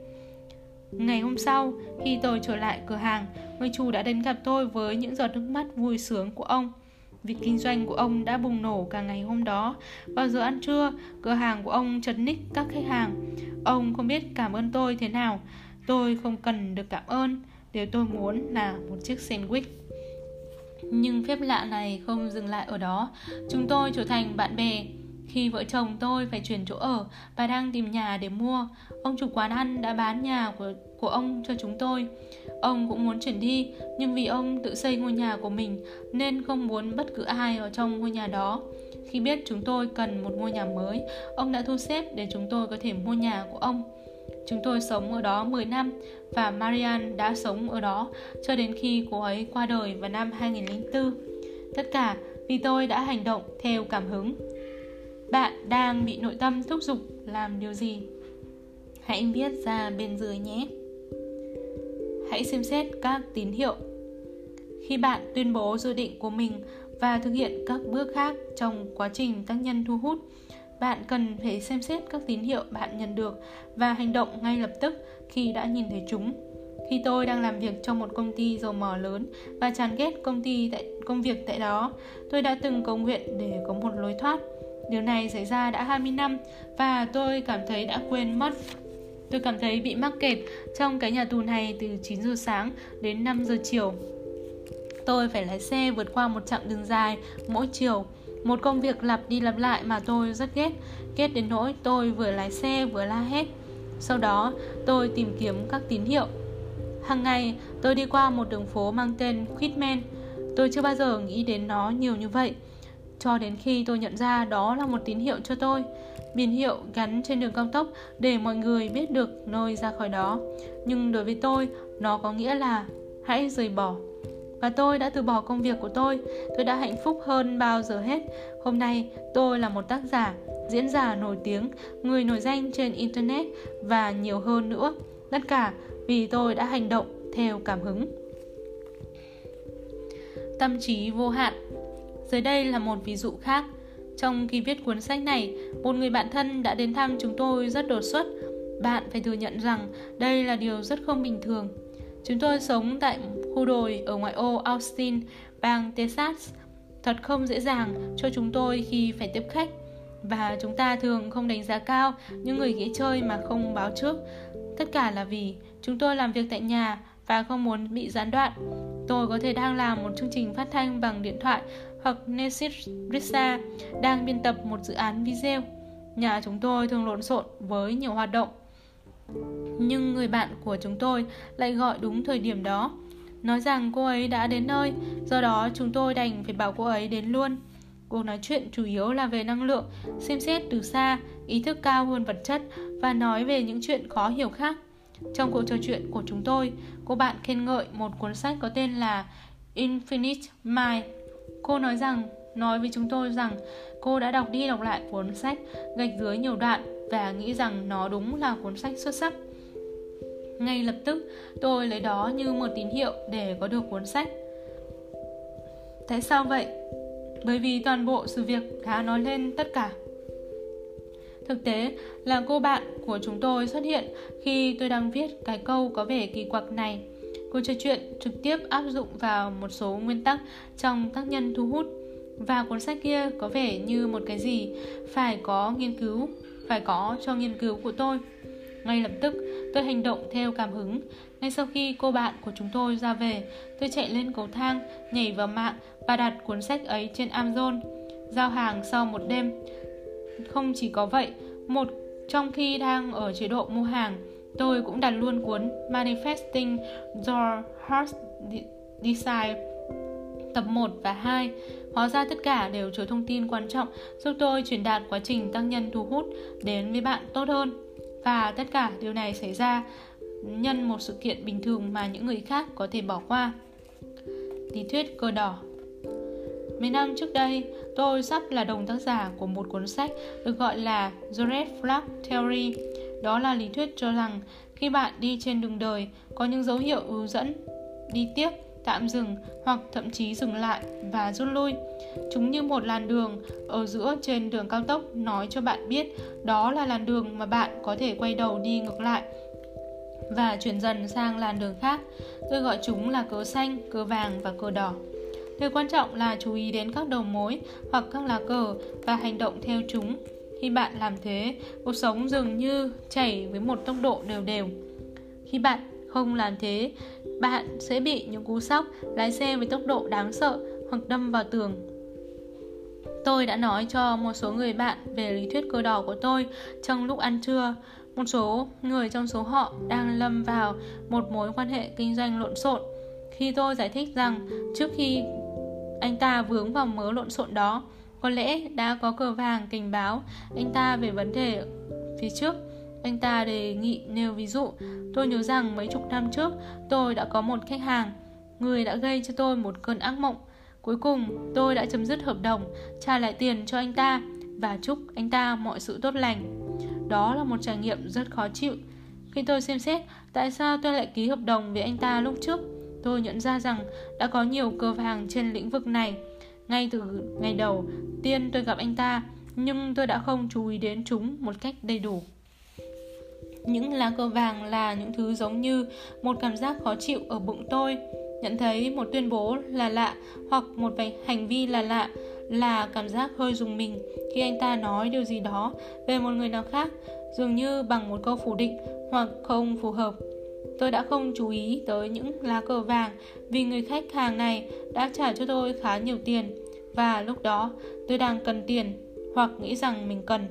S1: Ngày hôm sau, khi tôi trở lại cửa hàng, người chủ đã đến gặp tôi với những giọt nước mắt vui sướng của ông. Việc kinh doanh của ông đã bùng nổ cả ngày hôm đó. Vào giờ ăn trưa, cửa hàng của ông chật ních các khách hàng. Ông không biết cảm ơn tôi thế nào. Tôi không cần được cảm ơn. Điều tôi muốn là một chiếc sandwich. Nhưng phép lạ này không dừng lại ở đó. Chúng tôi trở thành bạn bè. Khi vợ chồng tôi phải chuyển chỗ ở và đang tìm nhà để mua, ông chủ quán ăn đã bán nhà của của ông cho chúng tôi. Ông cũng muốn chuyển đi, nhưng vì ông tự xây ngôi nhà của mình nên không muốn bất cứ ai ở trong ngôi nhà đó. Khi biết chúng tôi cần một ngôi nhà mới, ông đã thu xếp để chúng tôi có thể mua nhà của ông. Chúng tôi sống ở đó 10 năm và Marian đã sống ở đó cho đến khi cô ấy qua đời vào năm 2004. Tất cả vì tôi đã hành động theo cảm hứng. Bạn đang bị nội tâm thúc giục làm điều gì? Hãy viết ra bên dưới nhé. Hãy xem xét các tín hiệu. Khi bạn tuyên bố dự định của mình và thực hiện các bước khác trong quá trình tác nhân thu hút, bạn cần phải xem xét các tín hiệu bạn nhận được và hành động ngay lập tức khi đã nhìn thấy chúng. Khi tôi đang làm việc trong một công ty dầu mỏ lớn và chán ghét công ty tại công việc tại đó, tôi đã từng cầu nguyện để có một lối thoát. Điều này xảy ra đã 20 năm và tôi cảm thấy đã quên mất. Tôi cảm thấy bị mắc kẹt trong cái nhà tù này từ 9 giờ sáng đến 5 giờ chiều. Tôi phải lái xe vượt qua một chặng đường dài mỗi chiều một công việc lặp đi lặp lại mà tôi rất ghét. Ghét đến nỗi tôi vừa lái xe vừa la hét. Sau đó, tôi tìm kiếm các tín hiệu. Hàng ngày, tôi đi qua một đường phố mang tên Quitman. Tôi chưa bao giờ nghĩ đến nó nhiều như vậy. Cho đến khi tôi nhận ra đó là một tín hiệu cho tôi. Biển hiệu gắn trên đường cao tốc để mọi người biết được nơi ra khỏi đó. Nhưng đối với tôi, nó có nghĩa là hãy rời bỏ và tôi đã từ bỏ công việc của tôi. Tôi đã hạnh phúc hơn bao giờ hết. Hôm nay, tôi là một tác giả, diễn giả nổi tiếng, người nổi danh trên Internet và nhiều hơn nữa. Tất cả vì tôi đã hành động theo cảm hứng. Tâm trí vô hạn Dưới đây là một ví dụ khác. Trong khi viết cuốn sách này, một người bạn thân đã đến thăm chúng tôi rất đột xuất. Bạn phải thừa nhận rằng đây là điều rất không bình thường Chúng tôi sống tại khu đồi ở ngoại ô Austin, bang Texas. Thật không dễ dàng cho chúng tôi khi phải tiếp khách và chúng ta thường không đánh giá cao những người ghế chơi mà không báo trước. Tất cả là vì chúng tôi làm việc tại nhà và không muốn bị gián đoạn. Tôi có thể đang làm một chương trình phát thanh bằng điện thoại hoặc Nesit Risa đang biên tập một dự án video. Nhà chúng tôi thường lộn xộn với nhiều hoạt động nhưng người bạn của chúng tôi lại gọi đúng thời điểm đó Nói rằng cô ấy đã đến nơi Do đó chúng tôi đành phải bảo cô ấy đến luôn Cuộc nói chuyện chủ yếu là về năng lượng Xem xét từ xa, ý thức cao hơn vật chất Và nói về những chuyện khó hiểu khác Trong cuộc trò chuyện của chúng tôi, cô bạn khen ngợi một cuốn sách có tên là Infinite Mind. Cô nói rằng nói với chúng tôi rằng cô đã đọc đi đọc lại cuốn sách gạch dưới nhiều đoạn và nghĩ rằng nó đúng là cuốn sách xuất sắc. Ngay lập tức, tôi lấy đó như một tín hiệu để có được cuốn sách. Tại sao vậy? Bởi vì toàn bộ sự việc đã nói lên tất cả. Thực tế là cô bạn của chúng tôi xuất hiện khi tôi đang viết cái câu có vẻ kỳ quặc này. Cuộc trò chuyện trực tiếp áp dụng vào một số nguyên tắc trong tác nhân thu hút và cuốn sách kia có vẻ như một cái gì phải có nghiên cứu, phải có cho nghiên cứu của tôi. Ngay lập tức, tôi hành động theo cảm hứng. Ngay sau khi cô bạn của chúng tôi ra về, tôi chạy lên cầu thang, nhảy vào mạng và đặt cuốn sách ấy trên Amazon. Giao hàng sau một đêm. Không chỉ có vậy, một trong khi đang ở chế độ mua hàng, tôi cũng đặt luôn cuốn Manifesting Your Heart Desire tập 1 và 2. Hóa ra tất cả đều chứa thông tin quan trọng giúp tôi truyền đạt quá trình tăng nhân thu hút đến với bạn tốt hơn. Và tất cả điều này xảy ra nhân một sự kiện bình thường mà những người khác có thể bỏ qua. Lý thuyết cờ đỏ Mấy năm trước đây, tôi sắp là đồng tác giả của một cuốn sách được gọi là The Red Flag Theory. Đó là lý thuyết cho rằng khi bạn đi trên đường đời, có những dấu hiệu hướng dẫn đi tiếp, tạm dừng hoặc thậm chí dừng lại và rút lui. Chúng như một làn đường ở giữa trên đường cao tốc nói cho bạn biết đó là làn đường mà bạn có thể quay đầu đi ngược lại và chuyển dần sang làn đường khác. Tôi gọi chúng là cớ xanh, cớ vàng và cờ đỏ. Điều quan trọng là chú ý đến các đầu mối hoặc các lá cờ và hành động theo chúng. Khi bạn làm thế, cuộc sống dường như chảy với một tốc độ đều đều. Khi bạn không làm thế, bạn sẽ bị những cú sốc lái xe với tốc độ đáng sợ hoặc đâm vào tường. Tôi đã nói cho một số người bạn về lý thuyết cơ đỏ của tôi trong lúc ăn trưa. Một số người trong số họ đang lâm vào một mối quan hệ kinh doanh lộn xộn. Khi tôi giải thích rằng trước khi anh ta vướng vào mớ lộn xộn đó, có lẽ đã có cờ vàng cảnh báo anh ta về vấn đề phía trước. Anh ta đề nghị nêu ví dụ, tôi nhớ rằng mấy chục năm trước tôi đã có một khách hàng, người đã gây cho tôi một cơn ác mộng. Cuối cùng, tôi đã chấm dứt hợp đồng, trả lại tiền cho anh ta và chúc anh ta mọi sự tốt lành. Đó là một trải nghiệm rất khó chịu. Khi tôi xem xét tại sao tôi lại ký hợp đồng với anh ta lúc trước, tôi nhận ra rằng đã có nhiều cơ vàng trên lĩnh vực này. Ngay từ ngày đầu tiên tôi gặp anh ta, nhưng tôi đã không chú ý đến chúng một cách đầy đủ. Những lá cờ vàng là những thứ giống như một cảm giác khó chịu ở bụng tôi. Nhận thấy một tuyên bố là lạ hoặc một vài hành vi là lạ là cảm giác hơi dùng mình khi anh ta nói điều gì đó về một người nào khác, dường như bằng một câu phủ định hoặc không phù hợp. Tôi đã không chú ý tới những lá cờ vàng vì người khách hàng này đã trả cho tôi khá nhiều tiền và lúc đó tôi đang cần tiền hoặc nghĩ rằng mình cần.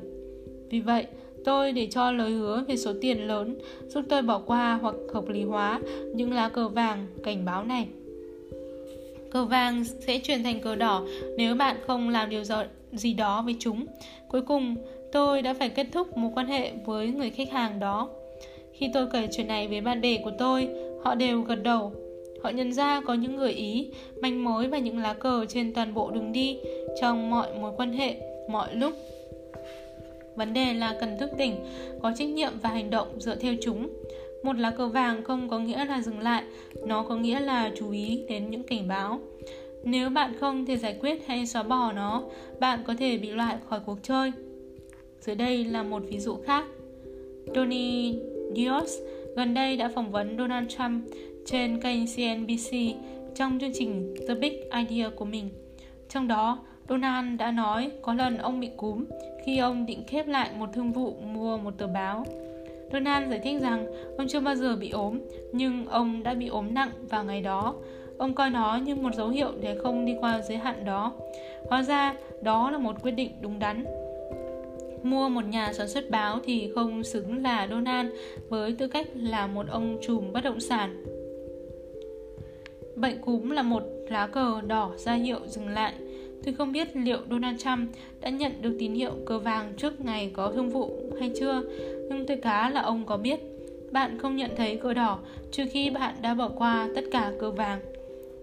S1: Vì vậy, tôi để cho lời hứa về số tiền lớn giúp tôi bỏ qua hoặc hợp lý hóa những lá cờ vàng cảnh báo này. Cờ vàng sẽ chuyển thành cờ đỏ nếu bạn không làm điều gì đó với chúng. Cuối cùng, tôi đã phải kết thúc mối quan hệ với người khách hàng đó. Khi tôi kể chuyện này với bạn bè của tôi, họ đều gật đầu. Họ nhận ra có những người Ý, manh mối và những lá cờ trên toàn bộ đường đi trong mọi mối quan hệ, mọi lúc. Vấn đề là cần thức tỉnh, có trách nhiệm và hành động dựa theo chúng. Một lá cờ vàng không có nghĩa là dừng lại, nó có nghĩa là chú ý đến những cảnh báo. Nếu bạn không thể giải quyết hay xóa bỏ nó, bạn có thể bị loại khỏi cuộc chơi. Dưới đây là một ví dụ khác. Tony Dios gần đây đã phỏng vấn Donald Trump trên kênh CNBC trong chương trình The Big Idea của mình. Trong đó, Donald đã nói có lần ông bị cúm khi ông định khép lại một thương vụ mua một tờ báo. Donald giải thích rằng ông chưa bao giờ bị ốm, nhưng ông đã bị ốm nặng vào ngày đó. Ông coi nó như một dấu hiệu để không đi qua giới hạn đó. Hóa ra, đó là một quyết định đúng đắn. Mua một nhà sản xuất báo thì không xứng là Donald với tư cách là một ông trùm bất động sản. Bệnh cúm là một lá cờ đỏ ra hiệu dừng lại Tôi không biết liệu Donald Trump đã nhận được tín hiệu cờ vàng trước ngày có thương vụ hay chưa, nhưng tôi cá là ông có biết. bạn không nhận thấy cờ đỏ trừ khi bạn đã bỏ qua tất cả cờ vàng.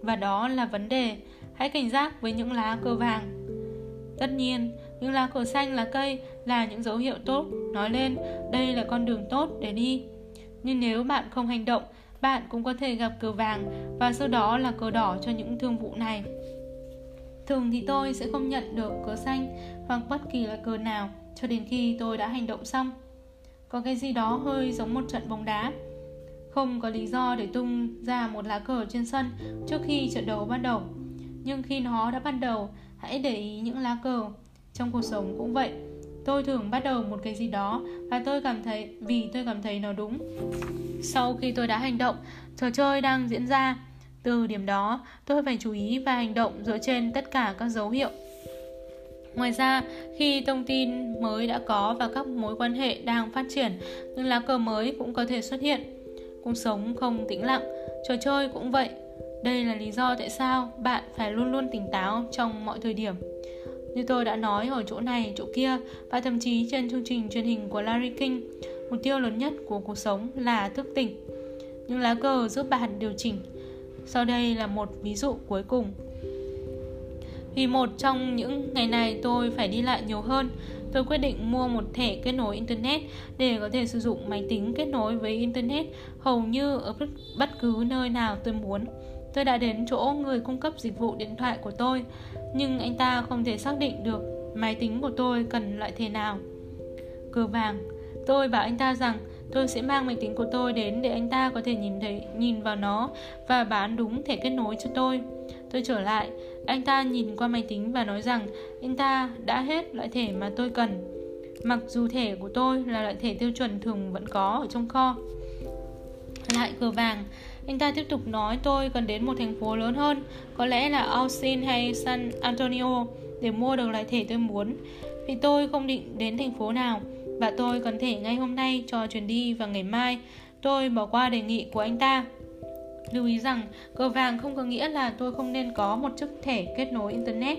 S1: Và đó là vấn đề. Hãy cảnh giác với những lá cờ vàng. Tất nhiên, những lá cờ xanh lá cây là những dấu hiệu tốt, nói lên đây là con đường tốt để đi. Nhưng nếu bạn không hành động, bạn cũng có thể gặp cờ vàng và sau đó là cờ đỏ cho những thương vụ này. Thường thì tôi sẽ không nhận được cờ xanh hoặc bất kỳ là cờ nào cho đến khi tôi đã hành động xong. Có cái gì đó hơi giống một trận bóng đá. Không có lý do để tung ra một lá cờ trên sân trước khi trận đấu bắt đầu. Nhưng khi nó đã bắt đầu, hãy để ý những lá cờ. Trong cuộc sống cũng vậy. Tôi thường bắt đầu một cái gì đó và tôi cảm thấy vì tôi cảm thấy nó đúng. Sau khi tôi đã hành động, trò chơi đang diễn ra. Từ điểm đó, tôi phải chú ý và hành động dựa trên tất cả các dấu hiệu Ngoài ra, khi thông tin mới đã có và các mối quan hệ đang phát triển, những lá cờ mới cũng có thể xuất hiện. Cuộc sống không tĩnh lặng, trò chơi cũng vậy. Đây là lý do tại sao bạn phải luôn luôn tỉnh táo trong mọi thời điểm. Như tôi đã nói ở chỗ này, chỗ kia và thậm chí trên chương trình truyền hình của Larry King, mục tiêu lớn nhất của cuộc sống là thức tỉnh. Những lá cờ giúp bạn điều chỉnh. Sau đây là một ví dụ cuối cùng. Vì một trong những ngày này tôi phải đi lại nhiều hơn, tôi quyết định mua một thẻ kết nối Internet để có thể sử dụng máy tính kết nối với Internet hầu như ở bất cứ nơi nào tôi muốn. Tôi đã đến chỗ người cung cấp dịch vụ điện thoại của tôi, nhưng anh ta không thể xác định được máy tính của tôi cần loại thẻ nào. Cờ vàng, tôi bảo anh ta rằng tôi sẽ mang máy tính của tôi đến để anh ta có thể nhìn thấy nhìn vào nó và bán đúng thẻ kết nối cho tôi. Tôi trở lại, anh ta nhìn qua máy tính và nói rằng anh ta đã hết loại thẻ mà tôi cần. Mặc dù thẻ của tôi là loại thẻ tiêu chuẩn thường vẫn có ở trong kho. Lại cờ vàng, anh ta tiếp tục nói tôi cần đến một thành phố lớn hơn, có lẽ là Austin hay San Antonio để mua được loại thẻ tôi muốn. Vì tôi không định đến thành phố nào và tôi còn thể ngay hôm nay cho chuyến đi và ngày mai. Tôi bỏ qua đề nghị của anh ta. Lưu ý rằng, cờ vàng không có nghĩa là tôi không nên có một chiếc thẻ kết nối Internet.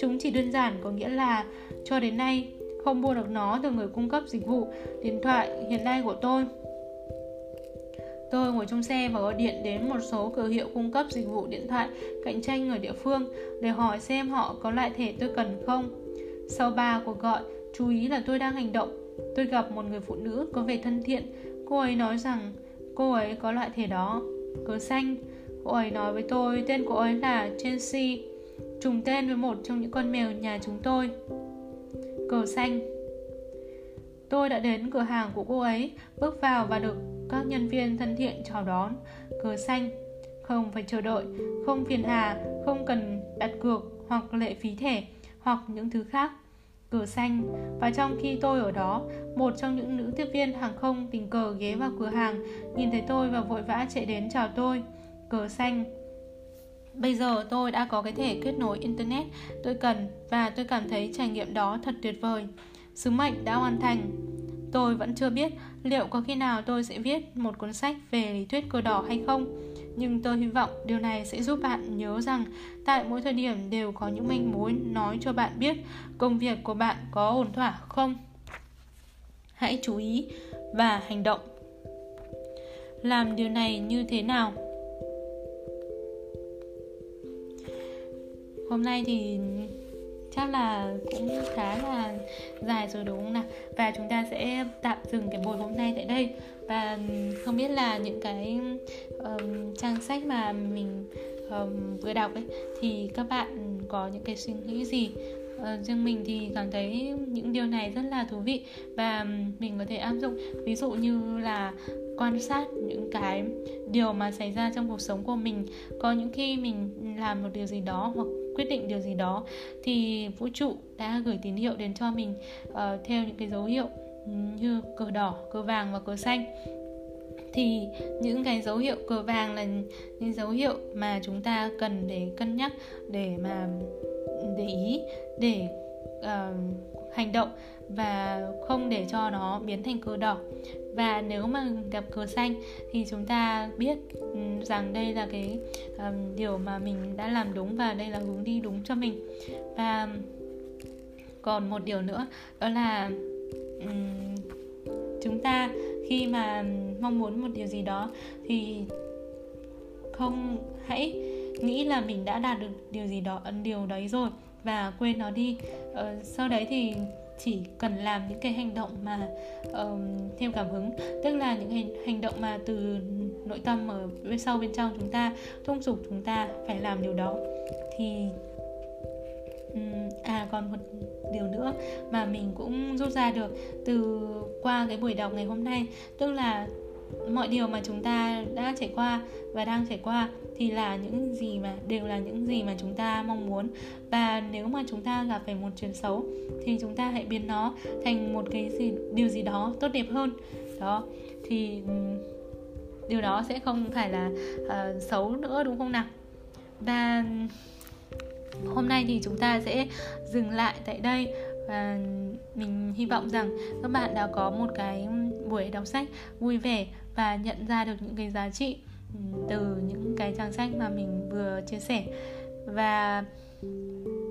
S1: Chúng chỉ đơn giản có nghĩa là cho đến nay không mua được nó từ người cung cấp dịch vụ điện thoại hiện nay của tôi. Tôi ngồi trong xe và gọi điện đến một số cửa hiệu cung cấp dịch vụ điện thoại cạnh tranh ở địa phương để hỏi xem họ có loại thẻ tôi cần không. Sau ba cuộc gọi, chú ý là tôi đang hành động. Tôi gặp một người phụ nữ có vẻ thân thiện. Cô ấy nói rằng cô ấy có loại thẻ đó cờ xanh. Cô ấy nói với tôi, tên cô ấy là Chelsea. Trùng tên với một trong những con mèo nhà chúng tôi. Cờ xanh. Tôi đã đến cửa hàng của cô ấy, Bước vào và được các nhân viên thân thiện chào đón. Cờ xanh. Không phải chờ đợi, Không phiền hà, Không cần đặt cược Hoặc lệ phí thẻ Hoặc những thứ khác. Cờ xanh. Và trong khi tôi ở đó, Một trong những nữ tiếp viên hàng không tình cờ ghé vào cửa hàng, Nhìn thấy tôi và vội vã chạy đến chào tôi. Cờ xanh. Bây giờ tôi đã có cái thể kết nối Internet. Tôi cần, và tôi cảm thấy trải nghiệm đó thật tuyệt vời. Sứ mệnh đã hoàn thành. Tôi vẫn chưa biết liệu có khi nào tôi sẽ viết một cuốn sách về lý thuyết cờ đỏ hay không nhưng tôi hy vọng điều này sẽ giúp bạn nhớ rằng tại mỗi thời điểm đều có những manh mối nói cho bạn biết công việc của bạn có ổn thỏa không. Hãy chú ý và hành động. Làm điều này như thế nào? Hôm nay thì chắc là cũng khá là dài rồi, đúng không nào? Và chúng ta sẽ tạm dừng cái buổi hôm nay tại đây và không biết là những cái um, trang sách mà mình um, vừa đọc ấy thì các bạn có những cái suy nghĩ gì? Uh, riêng mình thì cảm thấy những điều này rất là thú vị và mình có thể áp dụng. Ví dụ như là quan sát những cái điều mà xảy ra trong cuộc sống của mình. Có những khi mình làm một điều gì đó hoặc quyết định điều gì đó thì vũ trụ đã gửi tín hiệu đến cho mình uh, theo những cái dấu hiệu như cờ đỏ, cờ vàng và cờ xanh. Thì những cái dấu hiệu cờ vàng là những dấu hiệu mà chúng ta cần để cân nhắc để mà để ý để uh, hành động và không để cho nó biến thành cờ đỏ. Và nếu mà gặp cờ xanh thì chúng ta biết rằng đây là cái um, điều mà mình đã làm đúng và đây là hướng đi đúng cho mình. Và còn một điều nữa đó là um, chúng ta khi mà mong muốn một điều gì đó thì không hãy nghĩ là mình đã đạt được điều gì đó ấn điều đấy rồi và quên nó đi. Ờ, sau đấy thì chỉ cần làm những cái hành động mà uh, theo cảm hứng. Tức là những hành, hành động mà từ nội tâm ở bên sau bên trong chúng ta thúc giục chúng ta phải làm điều đó. Thì à còn một điều nữa mà mình cũng rút ra được từ qua cái buổi đọc ngày hôm nay. Tức là mọi điều mà chúng ta đã trải qua và đang trải qua thì là những gì mà đều là những gì mà chúng ta mong muốn. Và nếu mà chúng ta gặp phải một chuyện xấu thì chúng ta hãy biến nó thành một cái gì điều gì đó tốt đẹp hơn. Đó thì điều đó sẽ không phải là uh, xấu nữa đúng không nào? Và hôm nay thì chúng ta sẽ dừng lại tại đây. Và mình hy vọng rằng các bạn đã có một cái buổi đọc sách vui vẻ và nhận ra được những cái giá trị ừ, từ những cái trang sách mà mình vừa chia sẻ. Và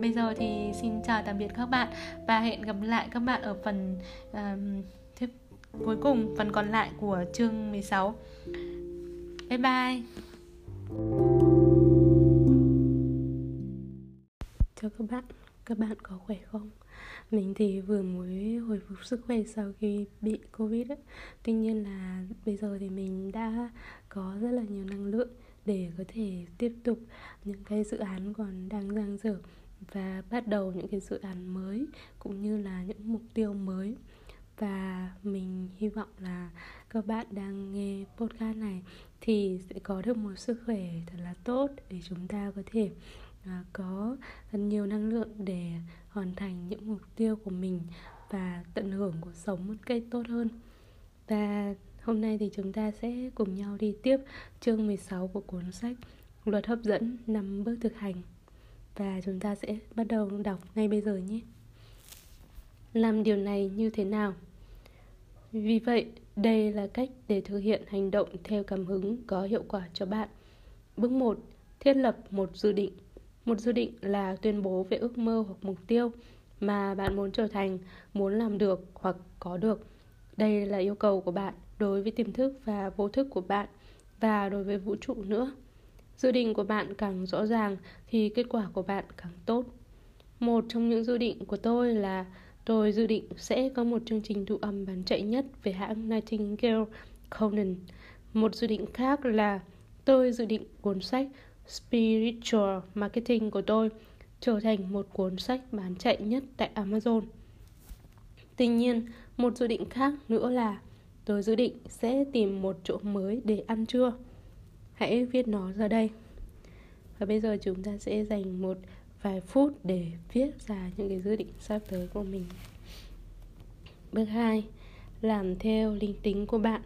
S1: bây giờ thì xin chào tạm biệt các bạn và hẹn gặp lại các bạn ở phần uh, tiếp cuối cùng phần còn lại của chương 16 bye bye.
S2: Chào các bạn các bạn có khỏe không mình thì vừa mới hồi phục sức khỏe sau khi bị covid ấy. tuy nhiên là bây giờ thì mình đã có rất là nhiều năng lượng để có thể tiếp tục những cái dự án còn đang dang dở và bắt đầu những cái dự án mới cũng như là những mục tiêu mới và mình hy vọng là các bạn đang nghe podcast này thì sẽ có được một sức khỏe thật là tốt để chúng ta có thể À, có thật nhiều năng lượng để hoàn thành những mục tiêu của mình và tận hưởng cuộc sống một cách tốt hơn và hôm nay thì chúng ta sẽ cùng nhau đi tiếp chương 16 của cuốn sách Luật hấp dẫn năm bước thực hành và chúng ta sẽ bắt đầu đọc ngay bây giờ nhé. Làm điều này như thế nào? Vì vậy, đây là cách để thực hiện hành động theo cảm hứng có hiệu quả cho bạn. Bước 1. Thiết lập một dự định. Một dự định là tuyên bố về ước mơ hoặc mục tiêu mà bạn muốn trở thành, muốn làm được hoặc có được. Đây là yêu cầu của bạn đối với tiềm thức và vô thức của bạn và đối với vũ trụ nữa. Dự định của bạn càng rõ ràng thì kết quả của bạn càng tốt. Một trong những dự định của tôi là tôi dự định sẽ có một chương trình thu âm bán chạy nhất về hãng Nightingale Conan. Một dự định khác là tôi dự định cuốn sách Spiritual Marketing của tôi trở thành một cuốn sách bán chạy nhất tại Amazon. Tuy nhiên, một dự định khác nữa là tôi dự định sẽ tìm một chỗ mới để ăn trưa. Hãy viết nó ra đây. Và bây giờ chúng ta sẽ dành một vài phút để viết ra những cái dự định sắp tới của mình. Bước 2. Làm theo linh tính của bạn.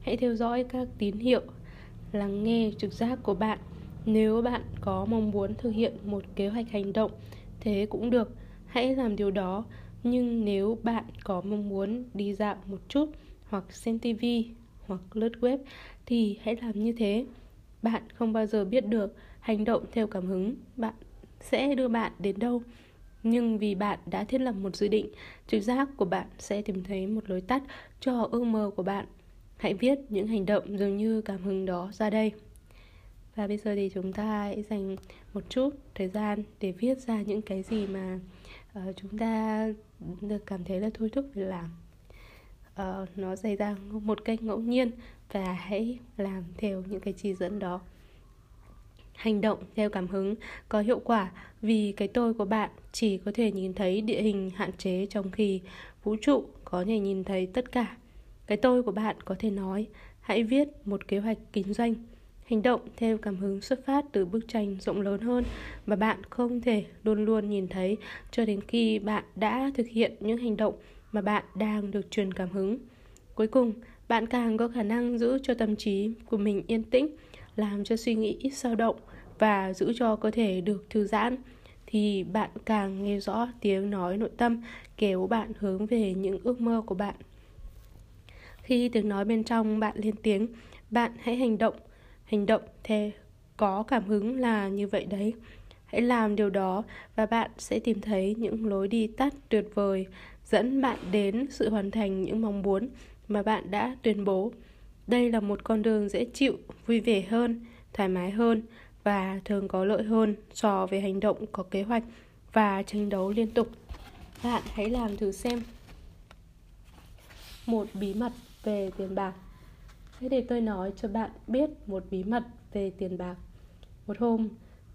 S2: Hãy theo dõi các tín hiệu, lắng nghe trực giác của bạn nếu bạn có mong muốn thực hiện một kế hoạch hành động, thế cũng được, hãy làm điều đó. Nhưng nếu bạn có mong muốn đi dạo một chút, hoặc xem TV, hoặc lướt web, thì hãy làm như thế. Bạn không bao giờ biết được hành động theo cảm hứng bạn sẽ đưa bạn đến đâu. Nhưng vì bạn đã thiết lập một dự định, trực giác của bạn sẽ tìm thấy một lối tắt cho ước mơ của bạn. Hãy viết những hành động dường như cảm hứng đó ra đây. Và bây giờ thì chúng ta hãy dành một chút thời gian để viết ra những cái gì mà uh, chúng ta được cảm thấy là thôi thúc để làm uh, Nó xảy ra một cách ngẫu nhiên và hãy làm theo những cái chỉ dẫn đó Hành động theo cảm hứng có hiệu quả vì cái tôi của bạn chỉ có thể nhìn thấy địa hình hạn chế trong khi vũ trụ có thể nhìn thấy tất cả. Cái tôi của bạn có thể nói, hãy viết một kế hoạch kinh doanh Hành động theo cảm hứng xuất phát từ bức tranh rộng lớn hơn mà bạn không thể luôn luôn nhìn thấy cho đến khi bạn đã thực hiện những hành động mà bạn đang được truyền cảm hứng. Cuối cùng, bạn càng có khả năng giữ cho tâm trí của mình yên tĩnh, làm cho suy nghĩ ít dao động và giữ cho cơ thể được thư giãn thì bạn càng nghe rõ tiếng nói nội tâm kéo bạn hướng về những ước mơ của bạn. Khi tiếng nói bên trong bạn lên tiếng, bạn hãy hành động hành động theo có cảm hứng là như vậy đấy hãy làm điều đó và bạn sẽ tìm thấy những lối đi tắt tuyệt vời dẫn bạn đến sự hoàn thành những mong muốn mà bạn đã tuyên bố. Đây là một con đường dễ chịu, vui vẻ hơn, thoải mái hơn và thường có lợi hơn so với hành động có kế hoạch và tranh đấu liên tục. Bạn hãy làm thử xem. Một bí mật về tiền bạc. Hãy để tôi nói cho bạn biết một bí mật về tiền bạc. Một hôm,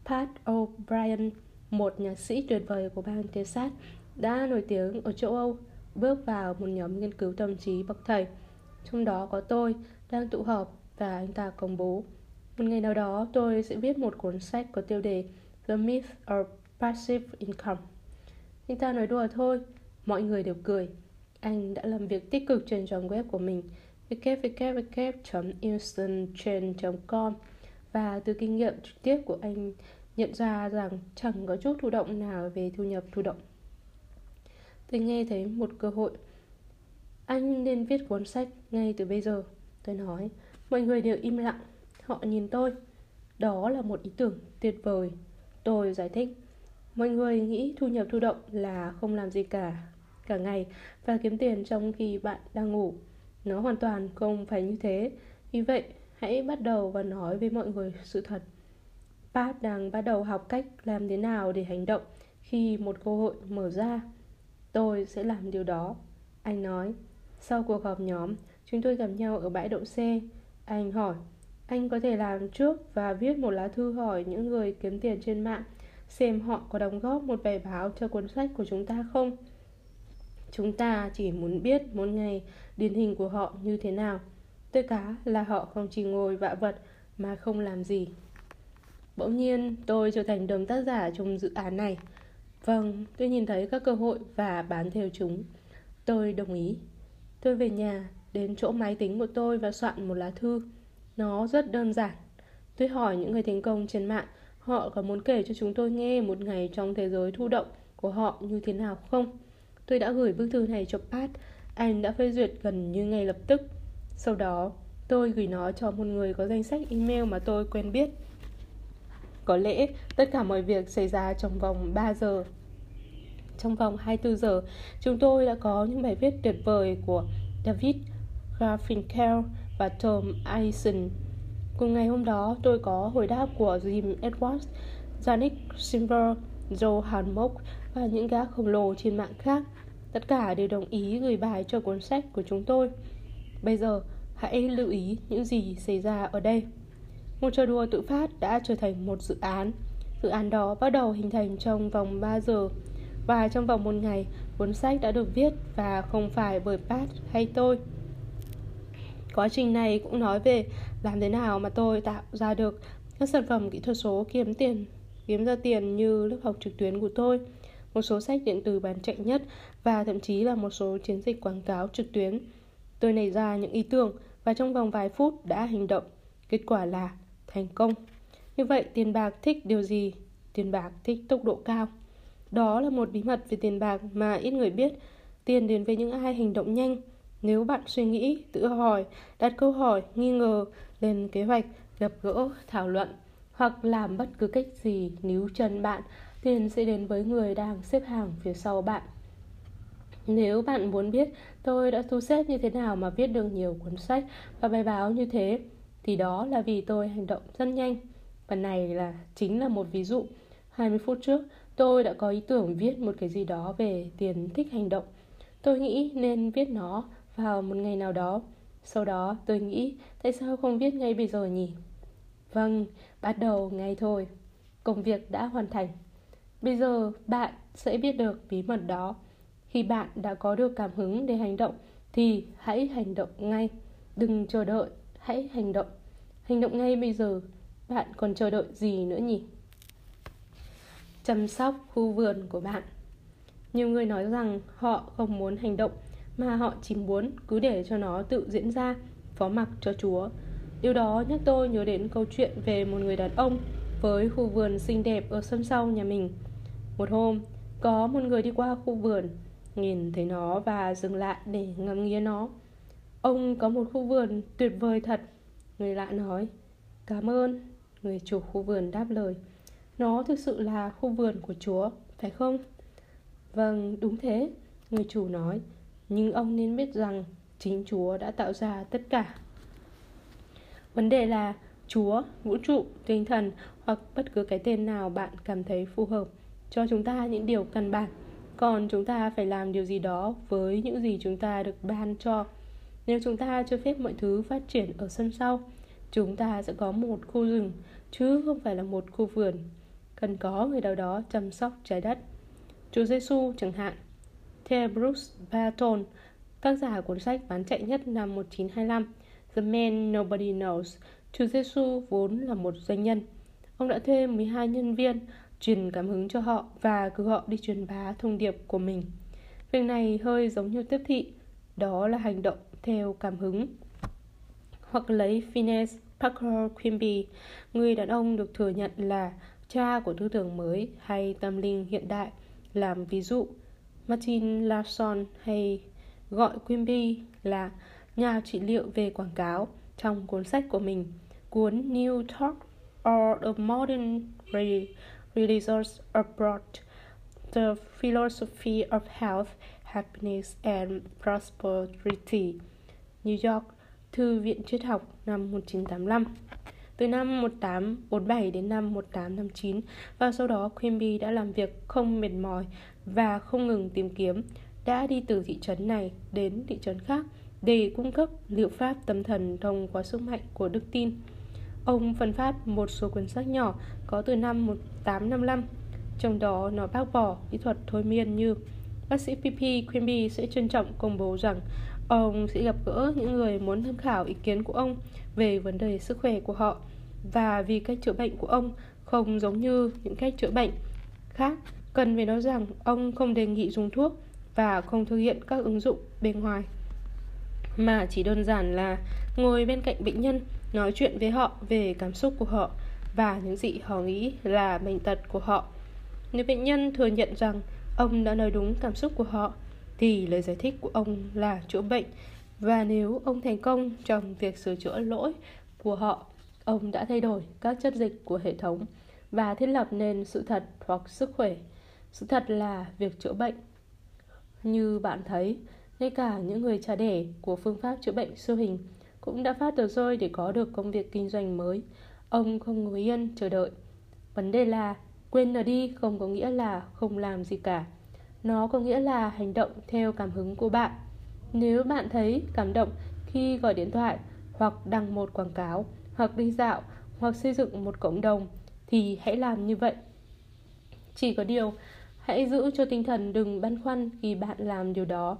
S2: Pat O'Brien, một nhạc sĩ tuyệt vời của bang Texas, đã nổi tiếng ở châu Âu, bước vào một nhóm nghiên cứu tâm trí bậc thầy. Trong đó có tôi đang tụ họp và anh ta công bố. Một ngày nào đó tôi sẽ viết một cuốn sách có tiêu đề The Myth of Passive Income. Anh ta nói đùa thôi, mọi người đều cười. Anh đã làm việc tích cực trên trang web của mình www.instantchain.com và từ kinh nghiệm trực tiếp của anh nhận ra rằng chẳng có chút thụ động nào về thu nhập thụ động. Tôi nghe thấy một cơ hội. Anh nên viết cuốn sách ngay từ bây giờ. Tôi nói, mọi người đều im lặng. Họ nhìn tôi. Đó là một ý tưởng tuyệt vời. Tôi giải thích. Mọi người nghĩ thu nhập thụ động là không làm gì cả cả ngày và kiếm tiền trong khi bạn đang ngủ. Nó hoàn toàn không phải như thế. Vì vậy, hãy bắt đầu và nói với mọi người sự thật. Pat đang bắt đầu học cách làm thế nào để hành động khi một cơ hội mở ra. Tôi sẽ làm điều đó. Anh nói. Sau cuộc họp nhóm, chúng tôi gặp nhau ở bãi đậu xe. Anh hỏi, anh có thể làm trước và viết một lá thư hỏi những người kiếm tiền trên mạng xem họ có đóng góp một bài báo cho cuốn sách của chúng ta không? Chúng ta chỉ muốn biết một ngày điển hình của họ như thế nào. Tôi cá là họ không chỉ ngồi vạ vật mà không làm gì. Bỗng nhiên tôi trở thành đồng tác giả trong dự án này. Vâng, tôi nhìn thấy các cơ hội và bán theo chúng. Tôi đồng ý. Tôi về nhà, đến chỗ máy tính của tôi và soạn một lá thư. Nó rất đơn giản. Tôi hỏi những người thành công trên mạng Họ có muốn kể cho chúng tôi nghe một ngày trong thế giới thu động của họ như thế nào không? Tôi đã gửi bức thư này cho Pat Anh đã phê duyệt gần như ngay lập tức. Sau đó tôi gửi nó cho một người có danh sách email mà tôi quen biết. Có lẽ tất cả mọi việc xảy ra trong vòng 3 giờ. Trong vòng 24 giờ Chúng tôi đã có những bài viết tuyệt vời của David Garfinkel và Tom Eisen. Cùng ngày hôm đó, tôi có hồi đáp của Jim Edwards, Janik Silver, Joe Hanmok và những gã khổng lồ trên mạng khác. Tất cả đều đồng ý gửi bài cho cuốn sách của chúng tôi. Bây giờ, hãy lưu ý những gì xảy ra ở đây. Một trò đùa tự phát đã trở thành một dự án. Dự án đó bắt đầu hình thành trong vòng 3 giờ và trong vòng một ngày, cuốn sách đã được viết và không phải bởi Pat hay tôi. Quá trình này cũng nói về làm thế nào mà tôi tạo ra được các sản phẩm kỹ thuật số kiếm tiền kiếm ra tiền như lớp học trực tuyến của tôi một số sách điện tử bán chạy nhất và thậm chí là một số chiến dịch quảng cáo trực tuyến. Tôi nảy ra những ý tưởng và trong vòng vài phút đã hành động. Kết quả là thành công. Như vậy tiền bạc thích điều gì? Tiền bạc thích tốc độ cao. Đó là một bí mật về tiền bạc mà ít người biết. Tiền đến với những ai hành động nhanh. Nếu bạn suy nghĩ, tự hỏi, đặt câu hỏi, nghi ngờ, lên kế hoạch, gặp gỡ, thảo luận hoặc làm bất cứ cách gì níu chân bạn, tiền sẽ đến với người đang xếp hàng phía sau bạn. Nếu bạn muốn biết tôi đã thu xếp như thế nào mà viết được nhiều cuốn sách và bài báo như thế, thì đó là vì tôi hành động rất nhanh. Và này là chính là một ví dụ. 20 phút trước, tôi đã có ý tưởng viết một cái gì đó về tiền thích hành động. Tôi nghĩ nên viết nó vào một ngày nào đó Sau đó tôi nghĩ Tại sao không viết ngay bây giờ nhỉ Vâng, bắt đầu ngay thôi Công việc đã hoàn thành Bây giờ bạn sẽ biết được bí mật đó. Khi bạn đã có được cảm hứng để hành động Thì hãy hành động ngay. Đừng chờ đợi, hãy hành động. Hành động ngay bây giờ. Bạn còn chờ đợi gì nữa nhỉ? Chăm sóc khu vườn của bạn. Nhiều người nói rằng họ không muốn hành động mà họ chỉ muốn cứ để cho nó tự diễn ra, phó mặc cho Chúa. Điều đó nhắc tôi nhớ đến câu chuyện về một người đàn ông với khu vườn xinh đẹp ở sân sau nhà mình. Một hôm, có một người đi qua khu vườn, nhìn thấy nó và dừng lại để ngắm nghía nó. Ông có một khu vườn tuyệt vời thật. Người lạ nói, cảm ơn. Người chủ khu vườn đáp lời, nó thực sự là khu vườn của Chúa, phải không? Vâng, đúng thế, người chủ nói. Nhưng ông nên biết rằng chính Chúa đã tạo ra tất cả. Vấn đề là Chúa, vũ trụ, tinh thần hoặc bất cứ cái tên nào bạn cảm thấy phù hợp cho chúng ta những điều căn bản. Còn chúng ta phải làm điều gì đó với những gì chúng ta được ban cho. Nếu chúng ta cho phép mọi thứ phát triển ở sân sau, chúng ta sẽ có một khu rừng, chứ không phải là một khu vườn. Cần có người nào đó chăm sóc trái đất. Chúa Giêsu chẳng hạn. Theo Bruce Barton, tác giả cuốn sách bán chạy nhất năm 1925, The Man Nobody Knows, Chúa Giêsu vốn là một doanh nhân. Ông đã thuê 12 nhân viên truyền cảm hứng cho họ và cử họ đi truyền bá thông điệp của mình. Việc này hơi giống như tiếp thị, đó là hành động theo cảm hứng. Hoặc lấy Phineas Parker Quimby, người đàn ông được thừa nhận là cha của tư tưởng mới hay tâm linh hiện đại, làm ví dụ. Martin Larson hay gọi Quimby là nhà trị liệu về quảng cáo trong cuốn sách của mình, cuốn New Talk or a Modern Religious Abroad, The Philosophy of Health, Happiness and Prosperity, New York, Thư viện Triết học năm 1985. Từ năm 1847 đến năm 1859 và sau đó Quimby đã làm việc không mệt mỏi và không ngừng tìm kiếm, đã đi từ thị trấn này đến thị trấn khác để cung cấp liệu pháp tâm thần thông qua sức mạnh của đức tin. Ông phân phát một số cuốn sách nhỏ có từ năm 1855, trong đó nó bác bỏ kỹ thuật thôi miên như bác sĩ PP Quimby sẽ trân trọng công bố rằng ông sẽ gặp gỡ những người muốn tham khảo ý kiến của ông về vấn đề sức khỏe của họ và vì cách chữa bệnh của ông không giống như những cách chữa bệnh khác. Cần phải nói rằng ông không đề nghị dùng thuốc và không thực hiện các ứng dụng bên ngoài mà chỉ đơn giản là ngồi bên cạnh bệnh nhân nói chuyện với họ về cảm xúc của họ và những gì họ nghĩ là bệnh tật của họ. Nếu bệnh nhân thừa nhận rằng ông đã nói đúng cảm xúc của họ thì lời giải thích của ông là chữa bệnh và nếu ông thành công trong việc sửa chữa lỗi của họ, ông đã thay đổi các chất dịch của hệ thống và thiết lập nên sự thật hoặc sức khỏe. Sự thật là việc chữa bệnh. Như bạn thấy, ngay cả những người cha đẻ của phương pháp chữa bệnh siêu hình cũng đã phát tờ rơi để có được công việc kinh doanh mới. Ông không ngồi yên chờ đợi. Vấn đề là quên là đi không có nghĩa là không làm gì cả. Nó có nghĩa là hành động theo cảm hứng của bạn. Nếu bạn thấy cảm động khi gọi điện thoại hoặc đăng một quảng cáo hoặc đi dạo hoặc xây dựng một cộng đồng thì hãy làm như vậy. Chỉ có điều, hãy giữ cho tinh thần đừng băn khoăn khi bạn làm điều đó.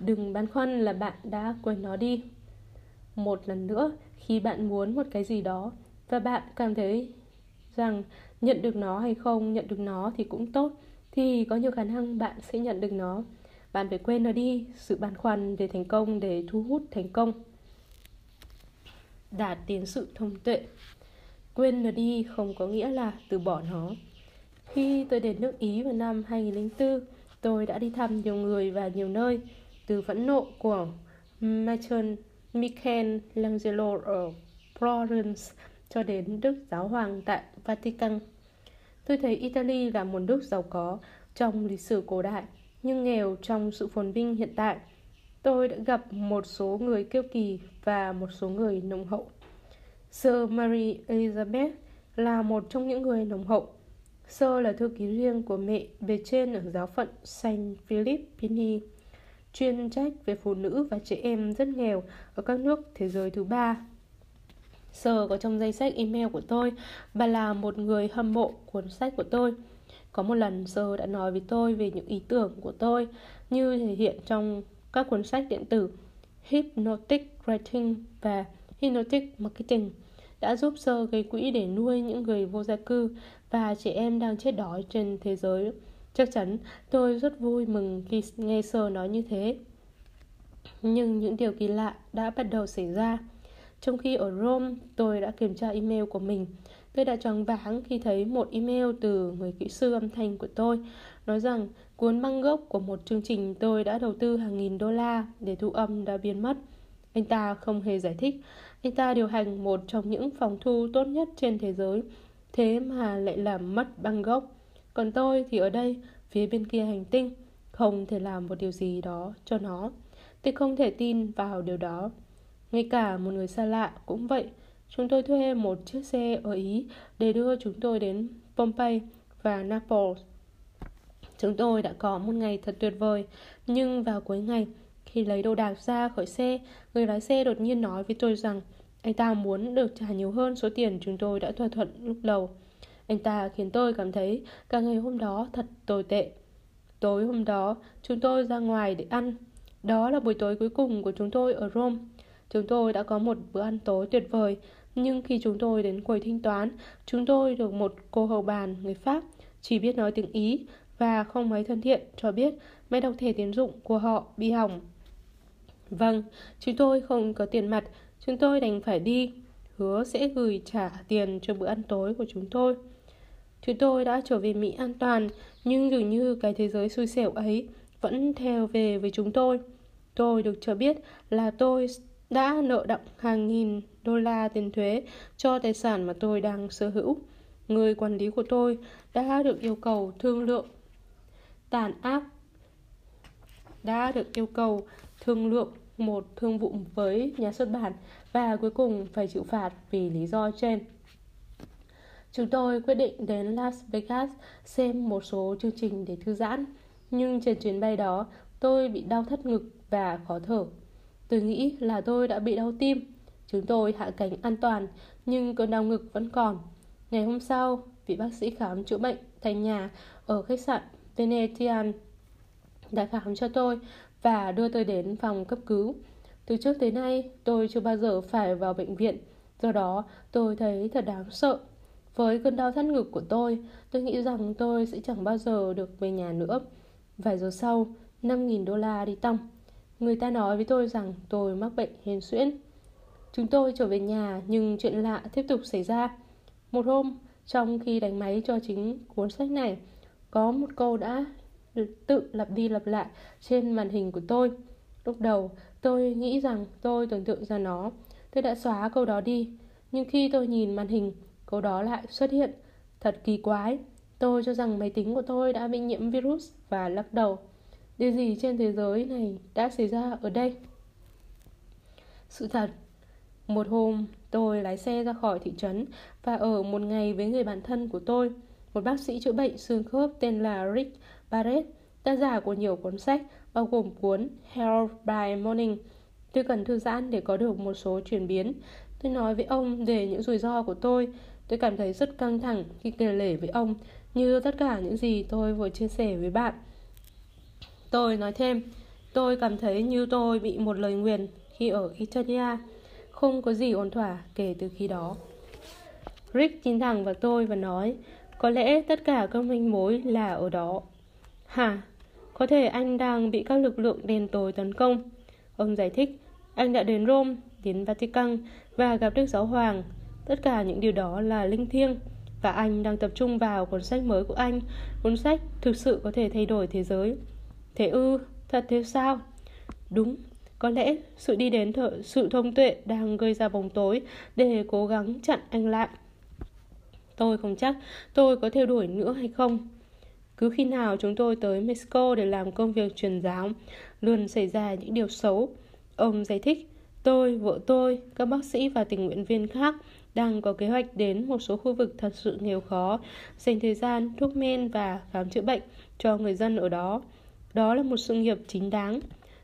S2: Đừng băn khoăn là bạn đã quên nó đi một lần nữa khi bạn muốn một cái gì đó. Và bạn cảm thấy rằng nhận được nó hay không, nhận được nó thì cũng tốt. Thì có nhiều khả năng bạn sẽ nhận được nó. Bạn phải quên nó đi, sự băn khoăn để thành công để thu hút thành công. Đạt đến sự thông tuệ. Quên nó đi không có nghĩa là từ bỏ nó. Khi tôi đến nước Ý vào năm 2004 tôi đã đi thăm nhiều người và nhiều nơi. Từ phẫn nộ của Michael Michelangelo ở Florence cho đến Đức Giáo Hoàng tại Vatican. Tôi thấy Italy là một nước giàu có trong lịch sử cổ đại, nhưng nghèo trong sự phồn vinh hiện tại. Tôi đã gặp một số người kiêu kỳ và một số người nồng hậu. Sir Mary Elizabeth là một trong những người nồng hậu. Sir là thư ký riêng của mẹ bề trên ở giáo phận Saint Philip Pini chuyên trách về phụ nữ và trẻ em rất nghèo ở các nước thế giới thứ ba. Sơ có trong danh sách email của tôi và là một người hâm mộ cuốn sách của tôi. Có một lần Sơ đã nói với tôi về những ý tưởng của tôi như thể hiện trong các cuốn sách điện tử Hypnotic Writing và Hypnotic Marketing đã giúp Sơ gây quỹ để nuôi những người vô gia cư và trẻ em đang chết đói trên thế giới Chắc chắn tôi rất vui mừng khi nghe sơ nói như thế. Nhưng những điều kỳ lạ đã bắt đầu xảy ra. Trong khi ở Rome, tôi đã kiểm tra email của mình. Tôi đã choáng váng khi thấy một email từ người kỹ sư âm thanh của tôi nói rằng cuốn băng gốc của một chương trình tôi đã đầu tư hàng nghìn đô la để thu âm đã biến mất. Anh ta không hề giải thích. Anh ta điều hành một trong những phòng thu tốt nhất trên thế giới. Thế mà lại làm mất băng gốc. Còn tôi thì ở đây, phía bên kia hành tinh, không thể làm một điều gì đó cho nó. Tôi không thể tin vào điều đó. Ngay cả một người xa lạ cũng vậy. Chúng tôi thuê một chiếc xe ở Ý để đưa chúng tôi đến Pompeii và Naples. Chúng tôi đã có một ngày thật tuyệt vời, nhưng vào cuối ngày, khi lấy đồ đạc ra khỏi xe, người lái xe đột nhiên nói với tôi rằng anh ta muốn được trả nhiều hơn số tiền chúng tôi đã thỏa thuận lúc đầu. Anh ta khiến tôi cảm thấy cả ngày hôm đó thật tồi tệ. Tối hôm đó, chúng tôi ra ngoài để ăn. Đó là buổi tối cuối cùng của chúng tôi ở Rome. Chúng tôi đã có một bữa ăn tối tuyệt vời, nhưng khi chúng tôi đến quầy thanh toán, chúng tôi được một cô hầu bàn người Pháp chỉ biết nói tiếng Ý và không mấy thân thiện cho biết máy đọc thẻ tiến dụng của họ bị hỏng. Vâng, chúng tôi không có tiền mặt, chúng tôi đành phải đi, hứa sẽ gửi trả tiền cho bữa ăn tối của chúng tôi. Chúng tôi đã trở về Mỹ an toàn, nhưng dường như cái thế giới xui xẻo ấy vẫn theo về với chúng tôi. Tôi được cho biết là tôi đã nợ đọng hàng nghìn đô la tiền thuế cho tài sản mà tôi đang sở hữu. Người quản lý của tôi đã được yêu cầu thương lượng tàn ác đã được yêu cầu thương lượng một thương vụ với nhà xuất bản và cuối cùng phải chịu phạt vì lý do trên. Chúng tôi quyết định đến Las Vegas xem một số chương trình để thư giãn, nhưng trên chuyến bay đó tôi bị đau thắt ngực và khó thở. Tôi nghĩ là tôi đã bị đau tim. Chúng tôi hạ cánh an toàn, nhưng cơn đau ngực vẫn còn. Ngày hôm sau, vị bác sĩ khám chữa bệnh tại nhà ở khách sạn Venetian đã khám cho tôi và đưa tôi đến phòng cấp cứu. Từ trước tới nay, tôi chưa bao giờ phải vào bệnh viện, do đó tôi thấy thật đáng sợ. Với cơn đau thắt ngực của tôi, tôi nghĩ rằng tôi sẽ chẳng bao giờ được về nhà nữa. Vài giờ sau, 5.000 đô la đi tong. Người ta nói với tôi rằng tôi mắc bệnh hên suyễn. Chúng tôi trở về nhà nhưng chuyện lạ tiếp tục xảy ra. Một hôm, trong khi đánh máy cho chính cuốn sách này, có một câu đã tự lặp đi lặp lại trên màn hình của tôi. Lúc đầu, tôi nghĩ rằng tôi tưởng tượng ra nó. Tôi đã xóa câu đó đi. Nhưng khi tôi nhìn màn hình, câu đó lại xuất hiện. Thật kỳ quái. Tôi cho rằng máy tính của tôi đã bị nhiễm virus và lắc đầu. Điều gì trên thế giới này đã xảy ra ở đây? Sự thật, một hôm tôi lái xe ra khỏi thị trấn và ở một ngày với người bạn thân của tôi, một bác sĩ chữa bệnh xương khớp tên là Rick Barrett, tác giả của nhiều cuốn sách, bao gồm cuốn Health by Morning. Tôi cần thư giãn để có được một số chuyển biến. Tôi nói với ông về những rủi ro của tôi. Tôi cảm thấy rất căng thẳng khi kể lể với ông, như tất cả những gì tôi vừa chia sẻ với bạn. Tôi nói thêm, tôi cảm thấy như tôi bị một lời nguyền khi ở Italia. Không có gì ổn thỏa kể từ khi đó. Rick nhìn thẳng vào tôi và nói, có lẽ tất cả các manh mối là ở đó. Hả? Có thể anh đang bị các lực lượng đen tối tấn công. Ông giải thích, anh đã đến Rome, đến Vatican và gặp Đức Giáo Hoàng. Tất cả những điều đó là linh thiêng và anh đang tập trung vào cuốn sách mới của anh. Cuốn sách thực sự có thể thay đổi thế giới. Thế ư, thật thế sao? Đúng, có lẽ sự đi đến thợ sự thông tuệ đang gây ra bóng tối để cố gắng chặn anh lại. Tôi không chắc tôi có theo đuổi nữa hay không. Cứ khi nào chúng tôi tới Mexico để làm công việc truyền giáo, luôn xảy ra những điều xấu. Ông giải thích, tôi, vợ tôi, các bác sĩ và tình nguyện viên khác đang có kế hoạch đến một số khu vực thật sự nghèo khó, dành thời gian thuốc men và khám chữa bệnh cho người dân ở đó. Đó là một sự nghiệp chính đáng.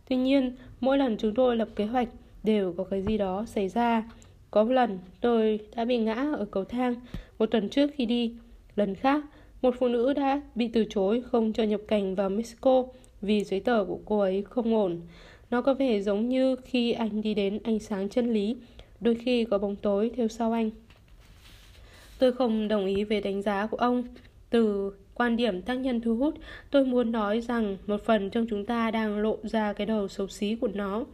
S2: Tuy nhiên, mỗi lần chúng tôi lập kế hoạch đều có cái gì đó xảy ra. Có một lần tôi đã bị ngã ở cầu thang một tuần trước khi đi. Lần khác, một phụ nữ đã bị từ chối không cho nhập cảnh vào Mexico vì giấy tờ của cô ấy không ổn. Nó có vẻ giống như khi anh đi đến ánh sáng chân lý, đôi khi có bóng tối theo sau anh. Tôi không đồng ý về đánh giá của ông. Từ quan điểm tác nhân thu hút, tôi muốn nói rằng một phần trong chúng ta đang lộ ra cái đầu xấu xí của nó.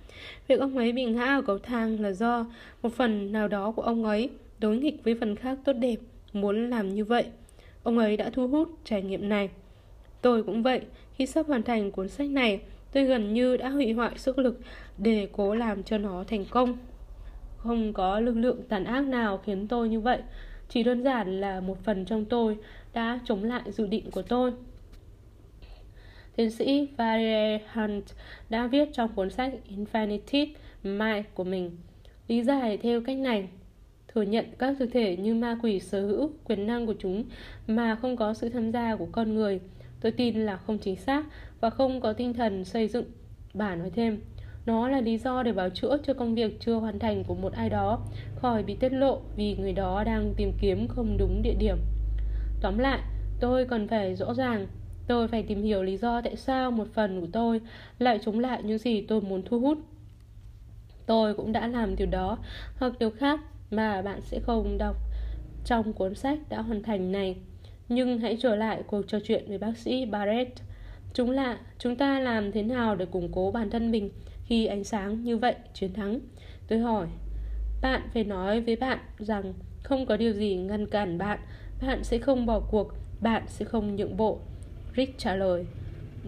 S2: Việc ông ấy bị ngã ở cầu thang là do một phần nào đó của ông ấy đối nghịch với phần khác tốt đẹp, muốn làm như vậy. Ông ấy đã thu hút trải nghiệm này. Tôi cũng vậy, khi sắp hoàn thành cuốn sách này, tôi gần như đã hủy hoại sức lực để cố làm cho nó thành công. Không có lực lượng tàn ác nào khiến tôi như vậy, chỉ đơn giản là một phần trong tôi đã chống lại dự định của tôi. tiến sĩ Valerie Hunt đã viết trong cuốn sách Infinite Mind của mình. Lý giải theo cách này, thừa nhận các thực thể như ma quỷ sở hữu quyền năng của chúng mà không có sự tham gia của con người tôi tin là không chính xác và không có tinh thần xây dựng bà nói thêm nó là lý do để bảo chữa cho công việc chưa hoàn thành của một ai đó, khỏi bị tiết lộ vì người đó đang tìm kiếm không đúng địa điểm. Tóm lại, tôi cần phải rõ ràng, tôi phải tìm hiểu lý do tại sao một phần của tôi lại chống lại những gì tôi muốn thu hút. Tôi cũng đã làm điều đó, hoặc điều khác mà bạn sẽ không đọc trong cuốn sách đã hoàn thành này. Nhưng hãy trở lại cuộc trò chuyện với bác sĩ Barrett. Chúng là, chúng ta làm thế nào để củng cố bản thân mình khi ánh sáng như vậy chiến thắng. Tôi hỏi, bạn phải nói với bạn rằng không có điều gì ngăn cản bạn. Bạn sẽ không bỏ cuộc, bạn sẽ không nhượng bộ. Rick trả lời,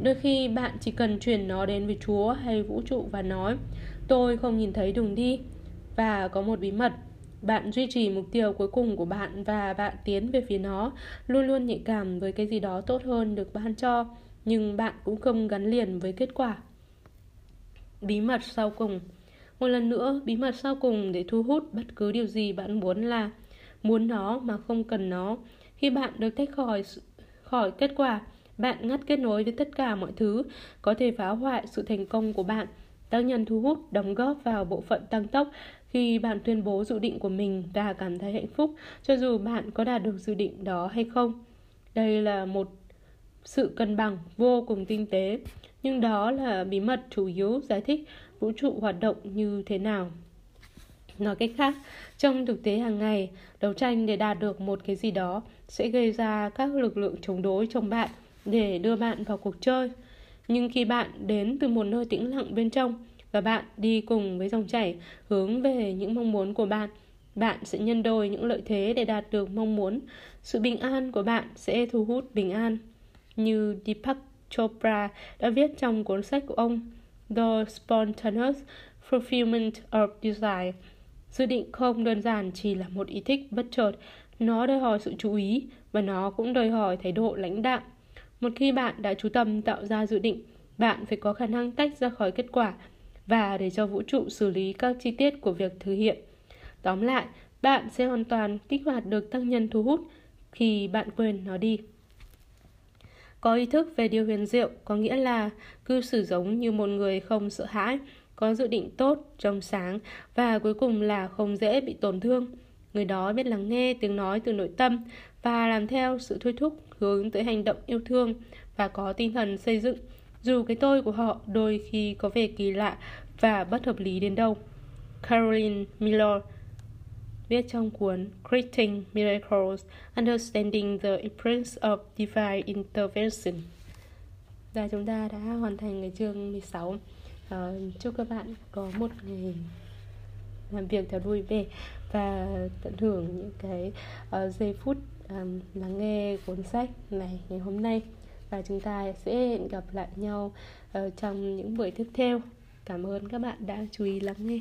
S2: đôi khi bạn chỉ cần chuyển nó đến với chúa hay vũ trụ và nói, tôi không nhìn thấy đường đi và có một bí mật bạn duy trì mục tiêu cuối cùng của bạn và bạn tiến về phía nó, luôn luôn nhạy cảm với cái gì đó tốt hơn được ban cho, nhưng bạn cũng không gắn liền với kết quả bí mật sau cùng. Một lần nữa, bí mật sau cùng để thu hút bất cứ điều gì bạn muốn là muốn nó mà không cần nó. Khi bạn được tách khỏi khỏi kết quả, bạn ngắt kết nối với tất cả mọi thứ, có thể phá hoại sự thành công của bạn. Tác nhân thu hút, đóng góp vào bộ phận tăng tốc khi bạn tuyên bố dự định của mình và cảm thấy hạnh phúc, cho dù bạn có đạt được dự định đó hay không. Đây là một sự cân bằng, vô cùng tinh tế. Nhưng đó là bí mật chủ yếu giải thích vũ trụ hoạt động như thế nào. Nói cách khác, trong thực tế hàng ngày, đấu tranh để đạt được một cái gì đó sẽ gây ra các lực lượng chống đối trong bạn để đưa bạn vào cuộc chơi. Nhưng khi bạn đến từ một nơi tĩnh lặng bên trong và bạn đi cùng với dòng chảy hướng về những mong muốn của bạn bạn sẽ nhân đôi những lợi thế để đạt được mong muốn. Sự bình an của bạn sẽ thu hút bình an như Deepak Chopra đã viết trong cuốn sách của ông The Spontaneous Fulfillment of Desire dự định không đơn giản chỉ là một ý thích bất chợt nó đòi hỏi sự chú ý và nó cũng đòi hỏi thái độ lãnh đạm một khi bạn đã chú tâm tạo ra dự định bạn phải có khả năng tách ra khỏi kết quả và để cho vũ trụ xử lý các chi tiết của việc thực hiện. Tóm lại, bạn sẽ hoàn toàn kích hoạt được tác nhân thu hút khi bạn quên nó đi. Có ý thức về điều huyền diệu có nghĩa là cư xử giống như một người không sợ hãi, có dự định tốt, trong sáng và cuối cùng là không dễ bị tổn thương. Người đó biết lắng nghe tiếng nói từ nội tâm và làm theo sự thôi thúc hướng tới hành động yêu thương và có tinh thần xây dựng dù cái tôi của họ đôi khi có vẻ kỳ lạ và bất hợp lý đến đâu. Caroline Miller viết trong cuốn Creating Miracles, Understanding the Importance of Divine Intervention. Và chúng ta đã hoàn thành cái chương 16. Uh, ờ, chúc các bạn có một ngày làm việc thật vui vẻ và tận hưởng những cái uh, giây phút um, lắng nghe cuốn sách này ngày hôm nay và chúng ta sẽ gặp lại nhau uh, trong những buổi tiếp theo cảm ơn các bạn đã chú ý lắng nghe